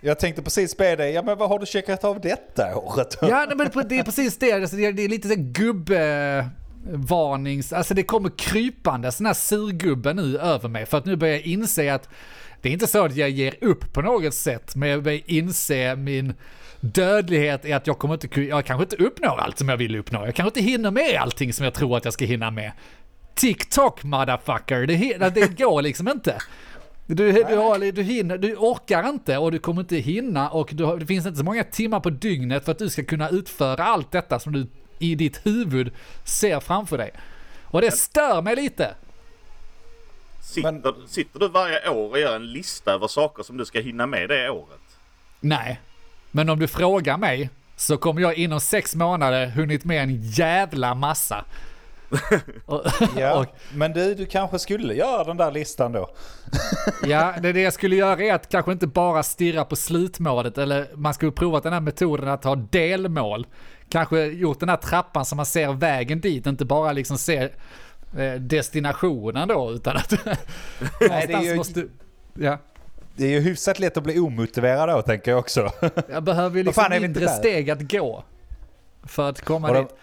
B: Jag tänkte precis be dig, ja men vad har du checkat av detta året?
A: Ja, nej, men det är [laughs] precis det. Alltså, det är lite så gubbvarnings... Alltså det kommer krypande sån här surgubbe nu över mig. För att nu börjar jag inse att det är inte så att jag ger upp på något sätt. Men jag börjar inse min dödlighet är att jag kommer inte, jag kanske inte uppnår allt som jag vill uppnå. Jag kanske inte hinner med allting som jag tror att jag ska hinna med. TikTok motherfucker, det, det går liksom inte. Du, du, har, du, hinner, du orkar inte och du kommer inte hinna och du det finns inte så många timmar på dygnet för att du ska kunna utföra allt detta som du i ditt huvud ser framför dig. Och det stör mig lite.
C: Sitter, sitter du varje år och gör en lista över saker som du ska hinna med det året?
A: Nej. Men om du frågar mig så kommer jag inom sex månader hunnit med en jävla massa. [laughs]
B: Ja,
A: och,
B: men du, du kanske skulle göra den där listan då. [laughs]
A: ja, det, det jag skulle göra är att kanske inte bara stirra på slutmålet eller man skulle provat den här metoden att ha delmål. Kanske gjort den här trappan så man ser vägen dit, inte bara liksom ser eh, destinationen då utan att [laughs]
B: Nej, det är ju,
A: måste, ja,
B: det är ju hyfsat lätt att bli omotiverad då tänker jag också. [laughs]
A: jag behöver ju liksom
B: är vi inte
A: mindre steg att gå. För att komma
B: Och de,
A: dit.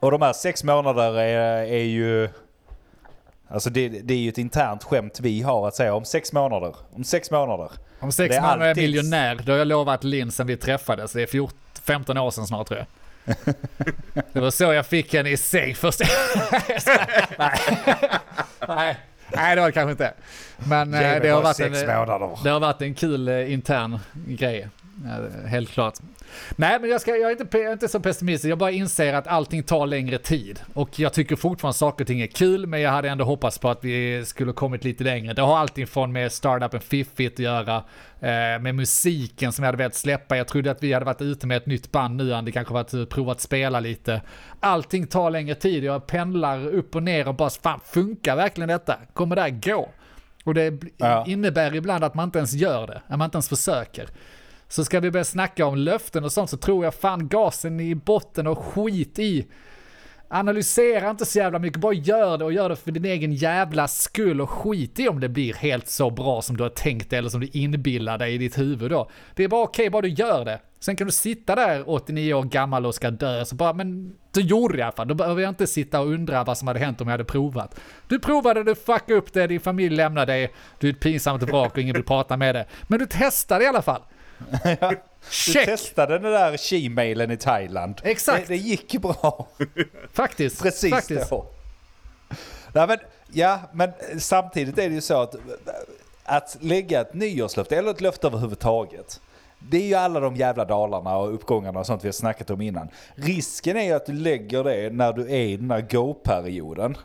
B: och de här sex månader är, är ju... Alltså det, det är ju ett internt skämt vi har att säga om sex månader. Om sex månader.
A: Om sex månader är jag
B: alltid-
A: miljonär, då har jag lovat Linn sen vi träffades. Det är 14, 15 år sedan snart tror jag. [laughs] Det var så jag fick henne i säng först. [laughs] Nej. Nej. Nej, det var det kanske inte. Men eh, det har, varit en,
B: månader.
A: det har varit en kul eh, intern grej. Helt klart. Nej, men jag, ska, jag, är inte, jag är inte så pessimistisk. Jag bara inser att allting tar längre tid. Och jag tycker fortfarande saker och ting är kul, men jag hade ändå hoppats på att vi skulle kommit lite längre. Det har allting från med startupen Fiffigt att göra, eh, med musiken som jag hade velat släppa. Jag trodde att vi hade varit ute med ett nytt band nu, det kanske varit provat spela lite. Allting tar längre tid. Jag pendlar upp och ner och bara, fan funkar verkligen detta? Kommer det här gå? Och det
B: Ja.
A: innebär ibland att man inte ens gör det, att man inte ens försöker. Så ska vi börja snacka om löften och sånt så tror jag fan gasen i botten och skit i. Analysera inte så jävla mycket, bara gör det och gör det för din egen jävla skull och skit i om det blir helt så bra som du har tänkt eller som du inbillar dig i ditt huvud då. Det är bara okej, bara du gör det. Sen kan du sitta där 89 år gammal och ska dö, så bara, men du gjorde det i alla fall. Då behöver jag inte sitta och undra vad som hade hänt om jag hade provat. Du provade, du fuckade upp det, din familj lämnade dig, du är ett pinsamt vrak och ingen vill prata med dig. Men du testade i alla fall.
B: Du
A: Check!
B: testade den där she-mailen i Thailand.
A: Exakt.
B: Det, det gick bra.
A: Faktiskt.
B: Precis
A: faktiskt.
B: då. Nej, men, ja, men samtidigt är det ju så att att lägga ett nyårslöfte, eller ett löfte överhuvudtaget. Det är ju alla de jävla dalarna och uppgångarna och sånt vi har snackat om innan. Risken är ju att du lägger det när du är i den här go-perioden.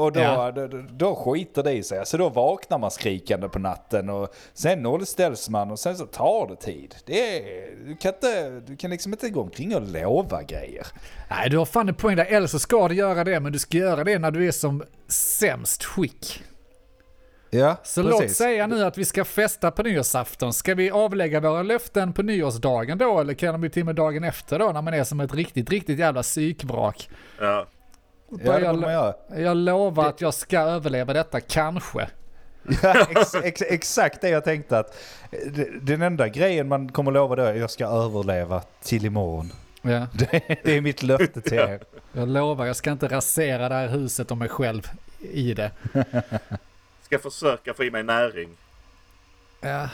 B: Och då,
A: Ja.
B: då, då, då skiter det i sig. Så då vaknar man skrikande på natten och sen nollställs man och sen så tar det tid. Det är, du, kan inte, du kan liksom inte gå omkring och lova grejer.
A: Nej, du har fan en poäng där. Eller så ska du göra det, men du ska göra det när du är som sämst skick.
B: Ja,
A: Så låt säga nu att vi ska festa på nyårsafton. Ska vi avlägga våra löften på nyårsdagen då, eller kan de bli till och med dagen efter då, när man är som ett riktigt, riktigt jävla psykvrak?
C: Ja.
B: Ja, göra.
A: Jag lovar att jag ska överleva detta, kanske.
B: Ja, ex, ex, exakt det jag tänkte att den enda grejen man kommer lova då är att jag ska överleva till imorgon.
A: Ja.
B: Det, det är mitt löfte till er.
A: Jag lovar, jag ska inte rasera det här huset och mig själv i det.
C: Ska försöka få i mig näring.
A: Ja.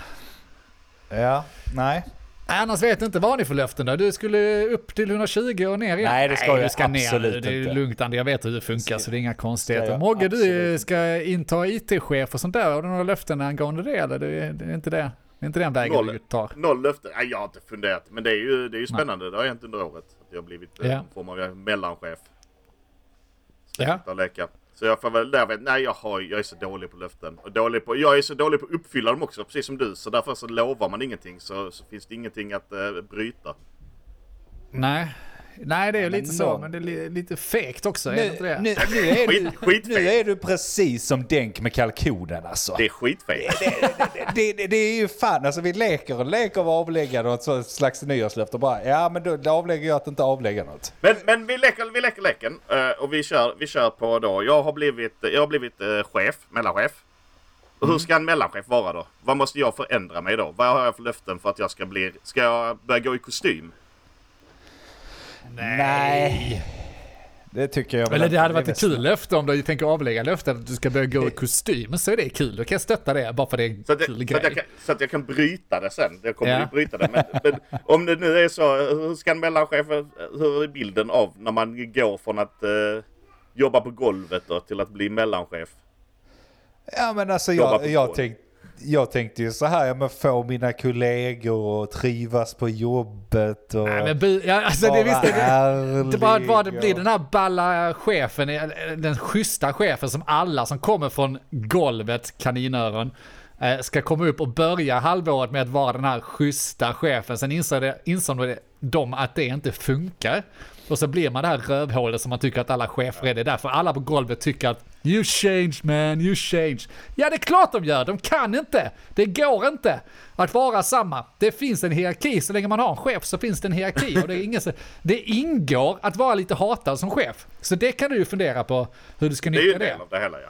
B: Ja, nej.
A: Annars vet jag inte vad ni för löften då? Du skulle upp till 120 och ner igen?
B: Nej, det ska jag
A: du ska ner.
B: absolut
A: Det är
B: inte.
A: lugnt Andy, jag vet hur det funkar så det är inga konstigheter.
B: jag
A: Mogge, du
B: absolut
A: ska inta IT-chef och sånt där. Har du några löften angående det eller? Det är, det är inte det. Det är inte den vägen
C: Noll.
A: du tar.
C: Noll löften. Nej, jag har inte funderat. Men det är ju, det är ju spännande. Det har hänt under året. Att jag har blivit eh,
A: Ja.
C: en form av mellanchef.
A: Ja.
C: Sitta och leka. Så jag får väl där vet, nej jag, har, jag är så dålig på löften. Och dålig på, jag är så dålig på att uppfylla dem också, precis som du. Så därför så lovar man ingenting så, så finns det ingenting att eh, bryta.
A: Nej. Nej, det är ju lite så,
B: någon-
A: men det är li- lite fegt också. är det
B: Nu,
A: inte det?
B: nu, nu, är du,
C: Skit-
B: nu är du precis som Denk med kalkonen alltså.
C: Det är skitfel.
B: Det, det, det är ju fan, alltså vi leker och leker och ett sånt slags nyårslöfte och bara ja men då, då avlägger jag att inte avlägga något.
C: Men, men vi leker, vi leker leken eh, och vi kör, vi kör på då. Jag har blivit, jag har blivit eh, chef, mellanchef. Och hur ska en mellanchef vara då? Vad måste jag förändra mig då? Vad har jag för löften för att jag ska bli... Ska jag börja gå i kostym?
B: Nej. Det tycker jag
A: Eller det hade varit ett kul löfte om du tänker avlägga löften att du ska börja gå i kostym. Så är det kul, då kan jag stötta det bara för det är en
C: Så att, jag,
A: kul
C: så, att jag
A: grej.
C: kan, så att jag kan bryta det sen. Jag kommer
A: Ja.
C: bryta det. Men, [laughs] men om det nu är så, hur ska en mellanchef, hur är bilden av när man går från att eh, jobba på golvet då, till att bli mellanchef?
B: Ja men alltså jag, jag,
C: golv.
B: Jag tänkte ju så här, ja, men få mina kollegor att trivas på jobbet och
A: Nej, men bu- ja, alltså det,
B: vara
A: det,
B: ärlig.
A: det bara vad det blir den här balla chefen, eh, den schyssta chefen som alla som kommer från golvet, kaninöron, eh, ska komma upp och börja halvåret med att vara den här schyssta chefen. Sen insåg, det, insåg det- de att det inte funkar. Och så blir man det här rövhålet som man tycker att alla chefer är. Det är därför alla på golvet tycker att you change man, you change. Ja, det är klart de gör. De kan inte. Det går inte att vara samma. Det finns en hierarki. Så länge man har en chef så finns det en hierarki. Och det, är ingen, det ingår att vara lite hatad som chef. Så det kan du ju fundera på hur du ska
C: Det är ju
A: nyttja
C: en
A: det.
C: del av det hela ja.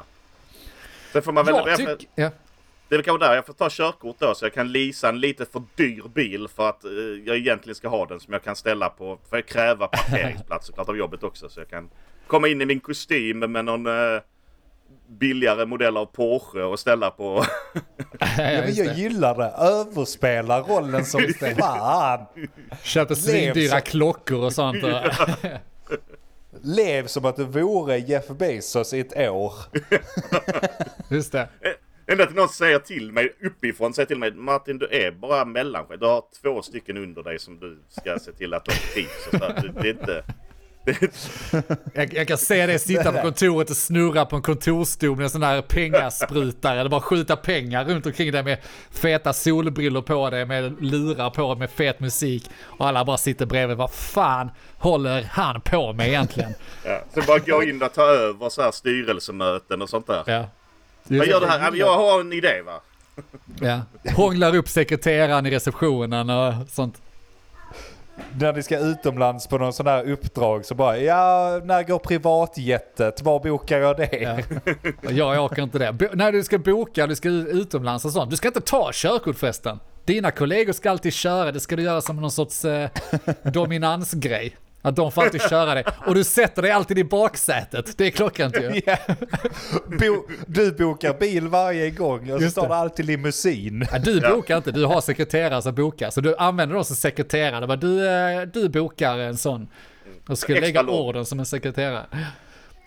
C: Sen får man väl...
A: Jag- tycker... Ja.
C: Det är väl kanske där jag får ta körkort då så jag kan leasa en lite för dyr bil för att eh, jag egentligen ska ha den som jag kan ställa på. För jag kräva parkeringsplats såklart av jobbet också så jag kan komma in i min kostym med någon eh, billigare modell av Porsche och ställa på. [laughs]
B: Ja, men jag gillar det. Överspela rollen som [laughs] fan.
A: Köper svindyra klockor och sånt. Och, [laughs]
B: Lev som att du vore Jeff Bezos i ett år.
A: just det.
C: Ända till någon säger till mig uppifrån, säger till mig Martin du är bara mellanchef. Du har två stycken under dig som du ska se till att de trivs. och så där. Det, det är inte... Det är,
A: Jag, jag kan se dig sitta på kontoret och snurra på en kontorsstol med en sån där pengasprutare eller bara skjuta pengar runt omkring dig med feta solbrillor på dig med lurar på med fet musik och alla bara sitter bredvid. Vad fan håller han på med egentligen?
C: ja. Sen bara gå in och ta över så här styrelsemöten och sånt där.
A: Ja.
C: Vad gör du här? Jag har en idé va.
A: Ja. Hånglar upp sekreteraren i receptionen och sånt.
B: När ni ska utomlands på någon sån här uppdrag så bara ja, när går privatjetet? Var bokar jag det?
A: Ja. Jag, jag åker inte det. Bo- när du ska boka, du ska utomlands och sånt. Du ska inte ta körkort förresten. Dina kollegor ska alltid köra, det ska du göra som någon sorts eh, dominansgrej. Att de får alltid köra det. Och du sätter dig alltid i baksätet. Det är klockrent ju.
B: Ja. Bo, du bokar bil varje gång och så
A: Just
B: står
A: det.
B: alltid limousin.
A: Ja, du bokar inte, du har sekreterare som bokar. Så du använder dem som sekreterare. Bara, Du, eh, du bokar en sån. Och ska
C: Extra
A: lägga orden som en sekreterare.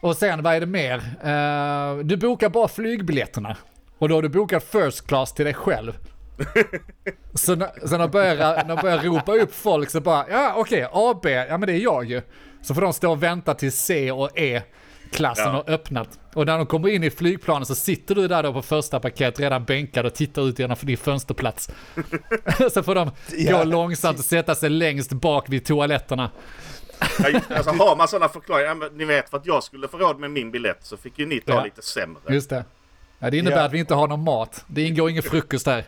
A: Och sen, vad är det mer? Eh, du bokar bara flygbiljetterna. Och då har du bokat first class till dig själv. Så när, så när de börjar, när de börjar ropa upp folk så bara, ja okej, AB, ja men det är jag ju. Så får de stå och vänta till C och E klassen
C: Ja.
A: har öppnat. Och när de kommer in i flygplanen så sitter du där då på första paket redan bänkad och tittar ut genom din fönsterplats. [laughs] så får de
B: Ja.
A: gå långsamt och sätta sig längst bak vid toaletterna.
C: Alltså har man sådana förklaringar, ni vet för att jag skulle få råd med min biljett så fick ju ni ta
A: Ja.
C: lite sämre.
A: Just det. Ja, det innebär
B: Ja.
A: att vi inte har någon mat. Det ingår ingen frukost här.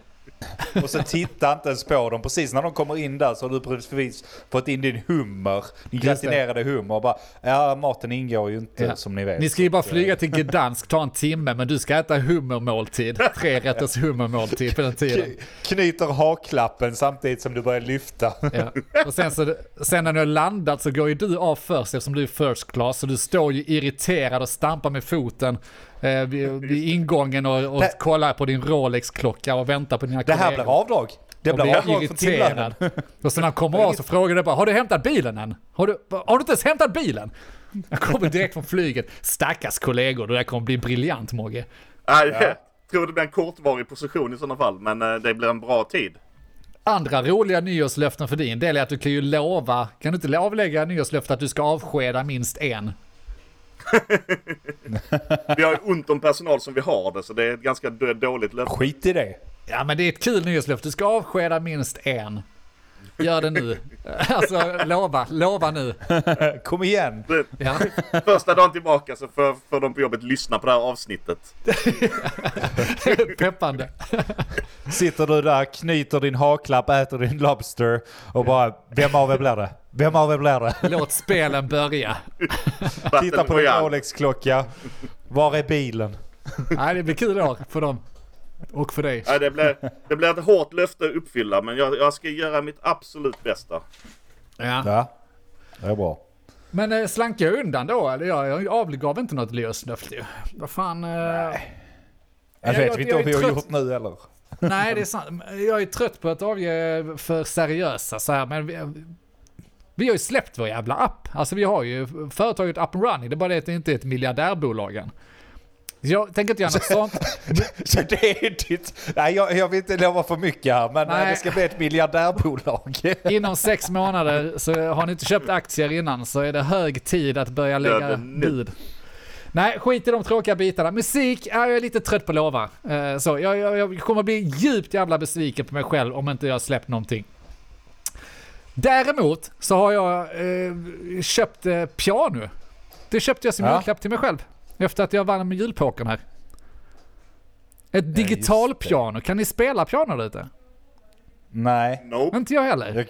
B: Och så tittar inte ens på dem. Precis när de kommer in där så har du precis fått in din hummer. Din gratinerade hummer. Och bara, ja maten ingår ju inte
A: Ja.
B: som ni vet.
A: Ni ska ju bara
B: att,
A: flyga till [laughs] Gdansk, ta en timme, men du ska äta hummermåltid. Tre rätters hummermåltid på den tiden.
B: Knyter haklappen samtidigt som du börjar lyfta.
A: Ja. Och sen, så, sen när du har landat så går ju du av först eftersom du är first class. Så du står ju irriterad och stampar med foten eh, vid, vid ingången och, och kollar på din Rolex-klocka och väntar på dina
B: Det här blir avdrag. Det blir avdrag för timlönen.
A: Och sen när han kommer av så frågar du bara, har du hämtat bilen än? Har du, har du inte ens hämtat bilen? Jag kommer direkt från flyget. Stackars kollegor, det där kommer bli briljant Mogge.
C: Nej, jag tror det blir en kortvarig position i sådana fall, men eh, det blir en bra tid.
A: Andra roliga nyårslöften för din del är att du kan ju lova, kan du inte avlägga nyårslöfte att du ska avskeda minst en? [laughs]
C: Vi har ju ont om personal som vi har det, så det är ett ganska dåligt löfte.
B: Skit i det.
A: Ja men det är ett kul nyårslöfte, du ska avskeda minst en. Gör det nu. [laughs] Alltså lova, lova nu. [laughs]
B: Kom igen.
A: Ja. [laughs]
C: Första dagen tillbaka så får, får de på jobbet lyssna på det här avsnittet.
A: Peppande.
B: Sitter du där, knyter din haklapp, äter din Lobster och bara vem av er blir det? Vem av er blir det?
A: Låt spelen börja.
B: Titta på din. Rolex-klocka. Var är bilen?
A: Nej, det blir kul år för dem. Och för dig.
C: Nej, det, blir, det blir ett hårt löfte att uppfylla, men jag, jag ska göra mitt absolut bästa.
A: Ja.
B: Ja, det är bra.
A: Men eh, slank jag undan då? Eller jag, jag avgav inte något löslöfte ju. Vad fan. Eh,
B: Jag
A: Jag-
B: vet
A: jag-
B: vi inte
A: jag
B: om vi har gjort nu eller?
A: nej, det är sant. Jag är trött på att avge för seriösa så här, men vi, vi har ju släppt vår jävla app. Alltså vi har ju företaget up and running. Det är bara det att det inte är ett miljardärbolag än. Jag tänker inte göra något sånt. [laughs]
B: Så det är ditt... Nej, jag, jag vill inte lova för mycket här, men
A: Nej.
B: det ska bli ett miljardärbolag. [laughs]
A: Inom sex månader, så har ni inte köpt aktier innan så är det hög tid att börja lägga bud. Nej, skit i de tråkiga bitarna. Musik, ja, jag är lite trött på att lova. Eh, så jag, jag, jag kommer bli djupt jävla besviken på mig själv om inte jag släppt någonting. Däremot så har jag eh, köpt eh, piano. Det köpte jag som
B: Ja.
A: julklapp till mig själv. Efter att jag vann med julpokern här. Ett digitalpiano. Kan ni spela piano ute?
B: Nej.
C: Nope.
A: Inte jag heller.
B: Jag...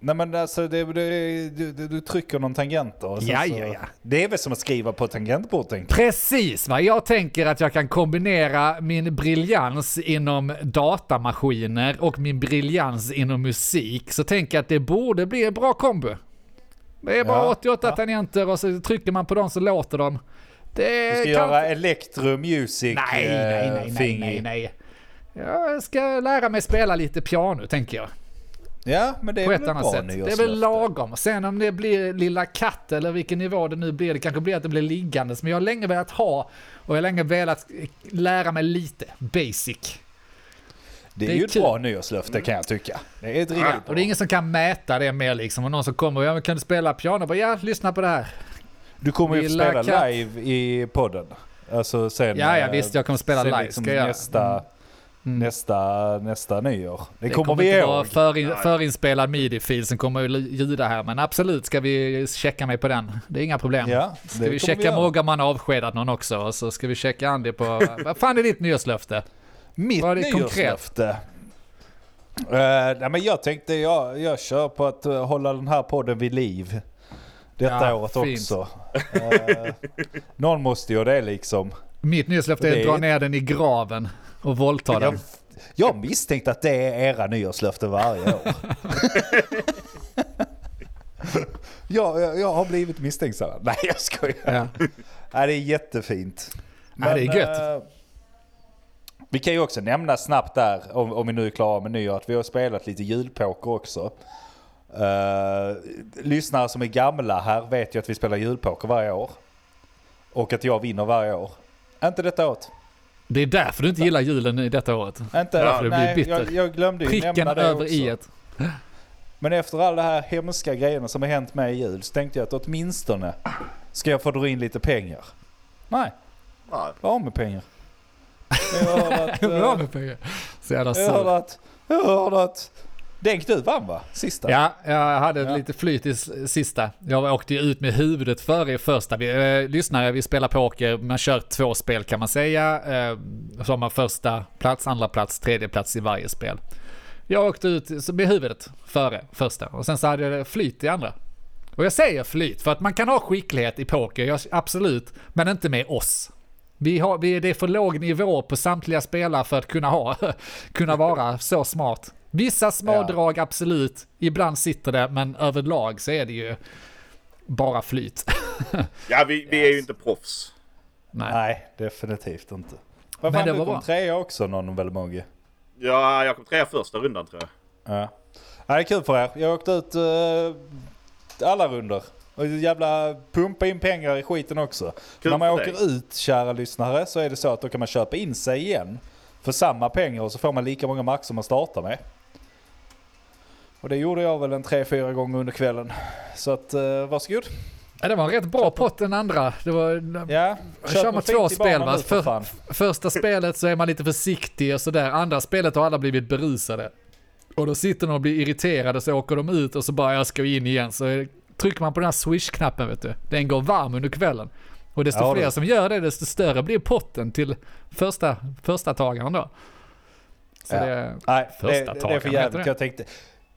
B: Nej men alltså det, det, du, du, du trycker någon tangenter. och sen
A: Ja, ja, ja.
B: Det är väl som att skriva på ett tangentbord tänker
A: Precis, va? jag tänker att jag kan kombinera min briljans inom datamaskiner och min briljans inom musik. Så tänker jag att det borde bli en bra kombo. Det är bara
B: Ja,
A: 88
B: ja.
A: tangenter och så trycker man på dem så låter de. Det
B: Du ska
A: kan...
B: göra Electro Music
A: Nej, nej, nej,
B: eh,
A: nej, nej,
B: i-
A: nej. Jag ska lära mig spela lite piano, tänker jag.
B: Ja, men det är
A: På
B: väl
A: ett annat sätt. Det är väl lagom. Sen om det blir lilla katt eller vilken nivå det nu blir, det kanske blir att det blir liggandes. Men jag har länge velat ha och jag har länge velat lära mig lite basic.
B: Det är
A: det är
B: ju ett
A: kul.
B: bra nyårslöfte kan jag tycka. Det är ett riktigt
A: Och det är ingen som kan mäta det mer liksom. Och någon som kommer och ja, kan du spela piano? Bara, ja, lyssna på det här.
B: Du kommer ju spela
A: katt.
B: live i podden. Alltså sen...
A: Ja, ja, visst, jag kommer spela live,
B: liksom
A: ska jag
B: nästa,
A: Mm.
B: nästa, nästa nyår. Det,
A: Det
B: kommer
A: kommer
B: vi
A: inte vara
B: ihåg.
A: förin, förinspelad midi-fil som kommer att ljuda här. Men absolut ska vi checka mig på den. Det är inga problem.
B: Ja,
A: Ska vi checka om har avskedat någon också och så ska vi checka Andy på... [laughs] Vad fan är ditt nyårslöfte?
B: Mitt
A: Var det
B: nyårslöfte? Uh, nej men jag tänkte jag, jag kör på att eh, hålla den här podden vid liv. Detta
A: Ja,
B: året
A: fint.
B: också. Eh, någon måste ju det liksom.
A: Mitt nyårslöfte är att
B: är-
A: dra ner den i graven och våldta
B: Jag,
A: den.
B: jag misstänkte att det är era nyårslöften varje år. [laughs] jag, jag, jag har blivit misstänksam. Nej jag skojar.
A: Ja.
B: Nej, det är jättefint.
A: Nej, det är gött.
B: Vi kan ju också nämna snabbt där, om, om vi nu är klara med nyår, att vi har spelat lite julpoker också. Uh, lyssnare som är gamla här vet ju att vi spelar julpoker varje år. Och att jag vinner varje år. Inte detta året.
A: Det är därför du inte gillar julen i detta året.
B: Inte,
A: Därför du blir
B: nej,
A: bitter.
B: jag, jag glömde ju
A: Pricken
B: nämna det
A: över
B: också.
A: i ett.
B: Men efter alla de här hemska grejerna som har hänt mig i jul så tänkte jag att åtminstone ska jag få dra in lite pengar. Nej,
C: Nej.
B: jag har med pengar. Jag hörde att... [laughs]
A: Bra
B: eh,
A: med pengar. Så jävla
B: jag hörde att... Jag hörde att... Denk du vann va? Sista?
A: Ja, jag hade
B: Ja.
A: lite flyt i sista. Jag åkte ju ut med huvudet före i första. Vi, eh, lyssnare, vi spelar poker, man kör två spel kan man säga. Eh, så har man första plats, andra plats, tredje plats i varje spel. Jag åkte ut med huvudet före första och sen så hade jag flyt i andra. Och jag säger flyt för att man kan ha skicklighet i poker, jag, absolut, men inte med oss. Vi har, vi, det är för låg nivå på samtliga spelare för att kunna, ha, [laughs] kunna vara så smart. Vissa små
B: Ja.
A: drag absolut, ibland sitter det, men överlag så är det ju bara flyt. [laughs]
C: Ja, vi, vi är ju inte proffs.
A: Nej.
B: Nej, definitivt inte. Vad
A: Men
B: fan,
A: det
B: du
A: var
B: kom
A: bra.
B: trea också någon väl Mogge?
C: Ja, jag kom trea första rundan tror jag.
B: Ja. det är kul för er. Jag har åkt ut uh, alla runder. Och jävla pumpa in pengar i skiten också.
C: Kul
B: När man åker
C: dig.
B: ut, kära lyssnare, så är det så att då kan man köpa in sig igen. För samma pengar och så får man lika många max som man startar med. Och det gjorde jag väl en tre, fyra gånger under kvällen. Så att, uh, varsågod.
A: Ja, det var en rätt bra pott den andra. Det var,
B: Ja,
A: Kör man två spel va?
B: för
A: För, första spelet så är man lite försiktig och sådär. Andra spelet har alla blivit berusade. Och då sitter de och blir irriterade så åker de ut och så bara jag ska in igen. Så trycker man på den här swish-knappen vet du. Den går varm under kvällen. Och desto
B: Ja,
A: fler
B: det.
A: som gör det, desto större blir potten till första, första tagaren då. Så
B: Ja.
A: det,
B: Nej,
A: Första
B: det, det är för jävligt. Jag tänkte,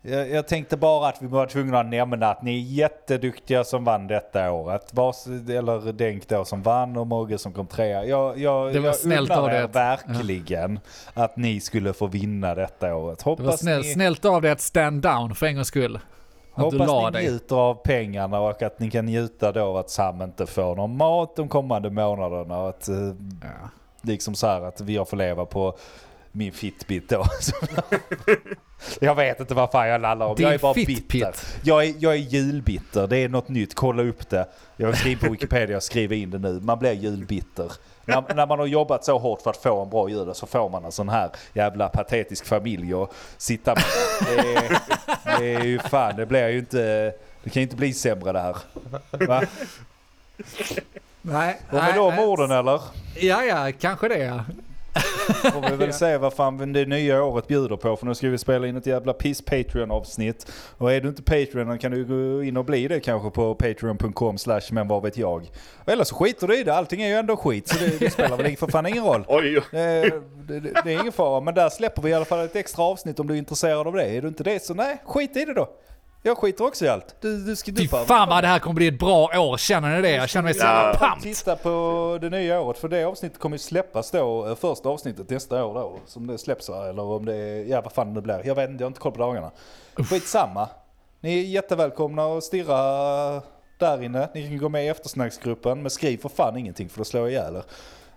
B: jag, jag tänkte bara att vi var tvungna att nämna att ni är jätteduktiga som vann detta året. Vars, eller Denk då som vann och Mogge som kom trea. Jag, jag,
A: Det var
B: jag
A: snällt av
B: er
A: att-
B: verkligen att ni skulle få vinna detta året.
A: det var
B: Hoppas
A: snäll,
B: ni,
A: snällt av dig att stand down för en gångs skull. Att du la
B: hoppas ni
A: dig.
B: njuter av pengarna och att ni kan njuta då att Sam inte får någon mat de kommande månaderna. Och att, eh,
A: Ja.
B: liksom så här att jag får leva på min Fitbit då. [laughs] jag vet inte vad fan jag lallar om.
A: Din
B: jag är bara
A: Fitbit.
B: bitter. Jag är, jag är julbitter. Det är något nytt. Kolla upp det. Jag skriver på Wikipedia, jag skriver in det nu. Man blir julbitter. När, när man har jobbat så hårt för att få en bra jul så får man en sån här jävla patetisk familj att sitta med. Det är, det är ju fan, det blir ju inte... Det kan ju inte bli sämre det här. Va?
A: Nej,
B: Och med
A: nej,
B: de orden eller?
A: Ja, ja, kanske det.
B: Får vi väl se vad fan det nya året bjuder på för nu ska vi spela in ett jävla piss Patreon avsnitt. Och är du inte Patreon kan du gå in och bli det kanske på patreon.com slash men vad vet jag. Eller så skiter du i det, allting är ju ändå skit så det, det spelar väl för fan ingen roll. [laughs]
C: Oj, oj.
B: Det, det, det är ingen fara men där släpper vi i alla fall ett extra avsnitt om du är intresserad av det. Är du inte det så nej, skit i det då. Jag skiter också i allt. Du, du ska, du
A: Fy fan vad det här kommer bli ett bra år, känner ni det? Jag känner mig så
C: Ja.
A: jävla pumped.
B: Titta på det nya året för det avsnittet kommer ju släppas då, eh, första avsnittet nästa år då. Som det släpps va? eller om det är, ja vad fan det blir. Jag vet inte, jag har inte koll på dagarna. Skitsamma. Ni är jättevälkomna att stirra där inne. Ni kan gå med i eftersnacksgruppen men skriv för fan ingenting för då slår jag ihjäl er.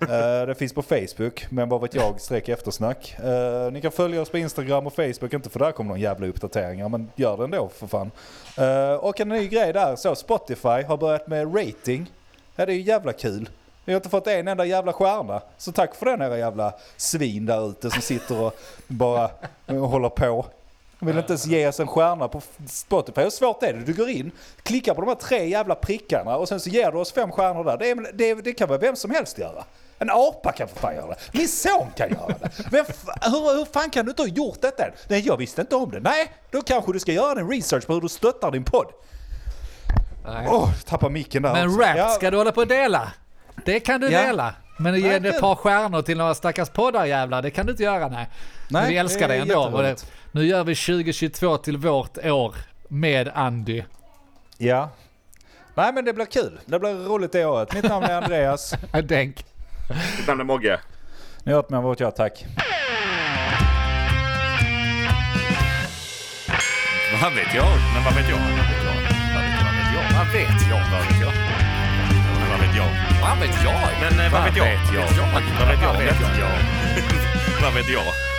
B: Eh, det finns på Facebook, men vad vet jag, streck eftersnack. Eh, ni kan följa oss på Instagram och Facebook, inte för där kommer någon jävla uppdateringar, men gör det ändå för fan. Eh, och en ny grej där, så Spotify har börjat med rating. Ja, det är ju jävla kul. Vi har inte fått en enda jävla stjärna. Så tack för den era jävla svin där ute som sitter och bara håller på. De vill inte ens ge oss en stjärna på Spotify. Hur svårt är det? Du går in, klickar på de här tre jävla prickarna och sen så ger du oss fem stjärnor där. Det, är, det, det kan väl vem som helst göra. En apa kan för fan göra det. Min son kan göra det. F- hur, hur fan kan du inte ha gjort detta än? Nej, jag visste inte om det. Nej, då kanske du ska göra en research på hur du stöttar din podd. Åh, tappa micken där
A: Men
B: också.
A: rap
B: Ja,
A: ska du hålla på och dela. Det kan du
B: Ja.
A: dela. Men ge
B: Nej,
A: ett par stjärnor till några stackars poddar jävlar, det kan du inte göra nej. Men
B: Nej,
A: vi älskar
B: det
A: dig ändå. Det, nu gör vi 2022 till vårt år med Andy.
B: Ja. Nej men det blir kul. Det blir roligt det året. Mitt namn är Andreas. [laughs]
A: Denk.
C: Mitt namn är Mogge.
B: Ni har hört mig, vad jag tack.
D: Vad vet jag? Men vad vet jag? Vad vet jag? Vad vet jag? Vad vet jag? Vad vet jag? Men vad vet jag? Vad vet jag? Men eh, vad vet jag? Vad vet jag? Vad vet jag? Vad vet jag? Vad vet jag?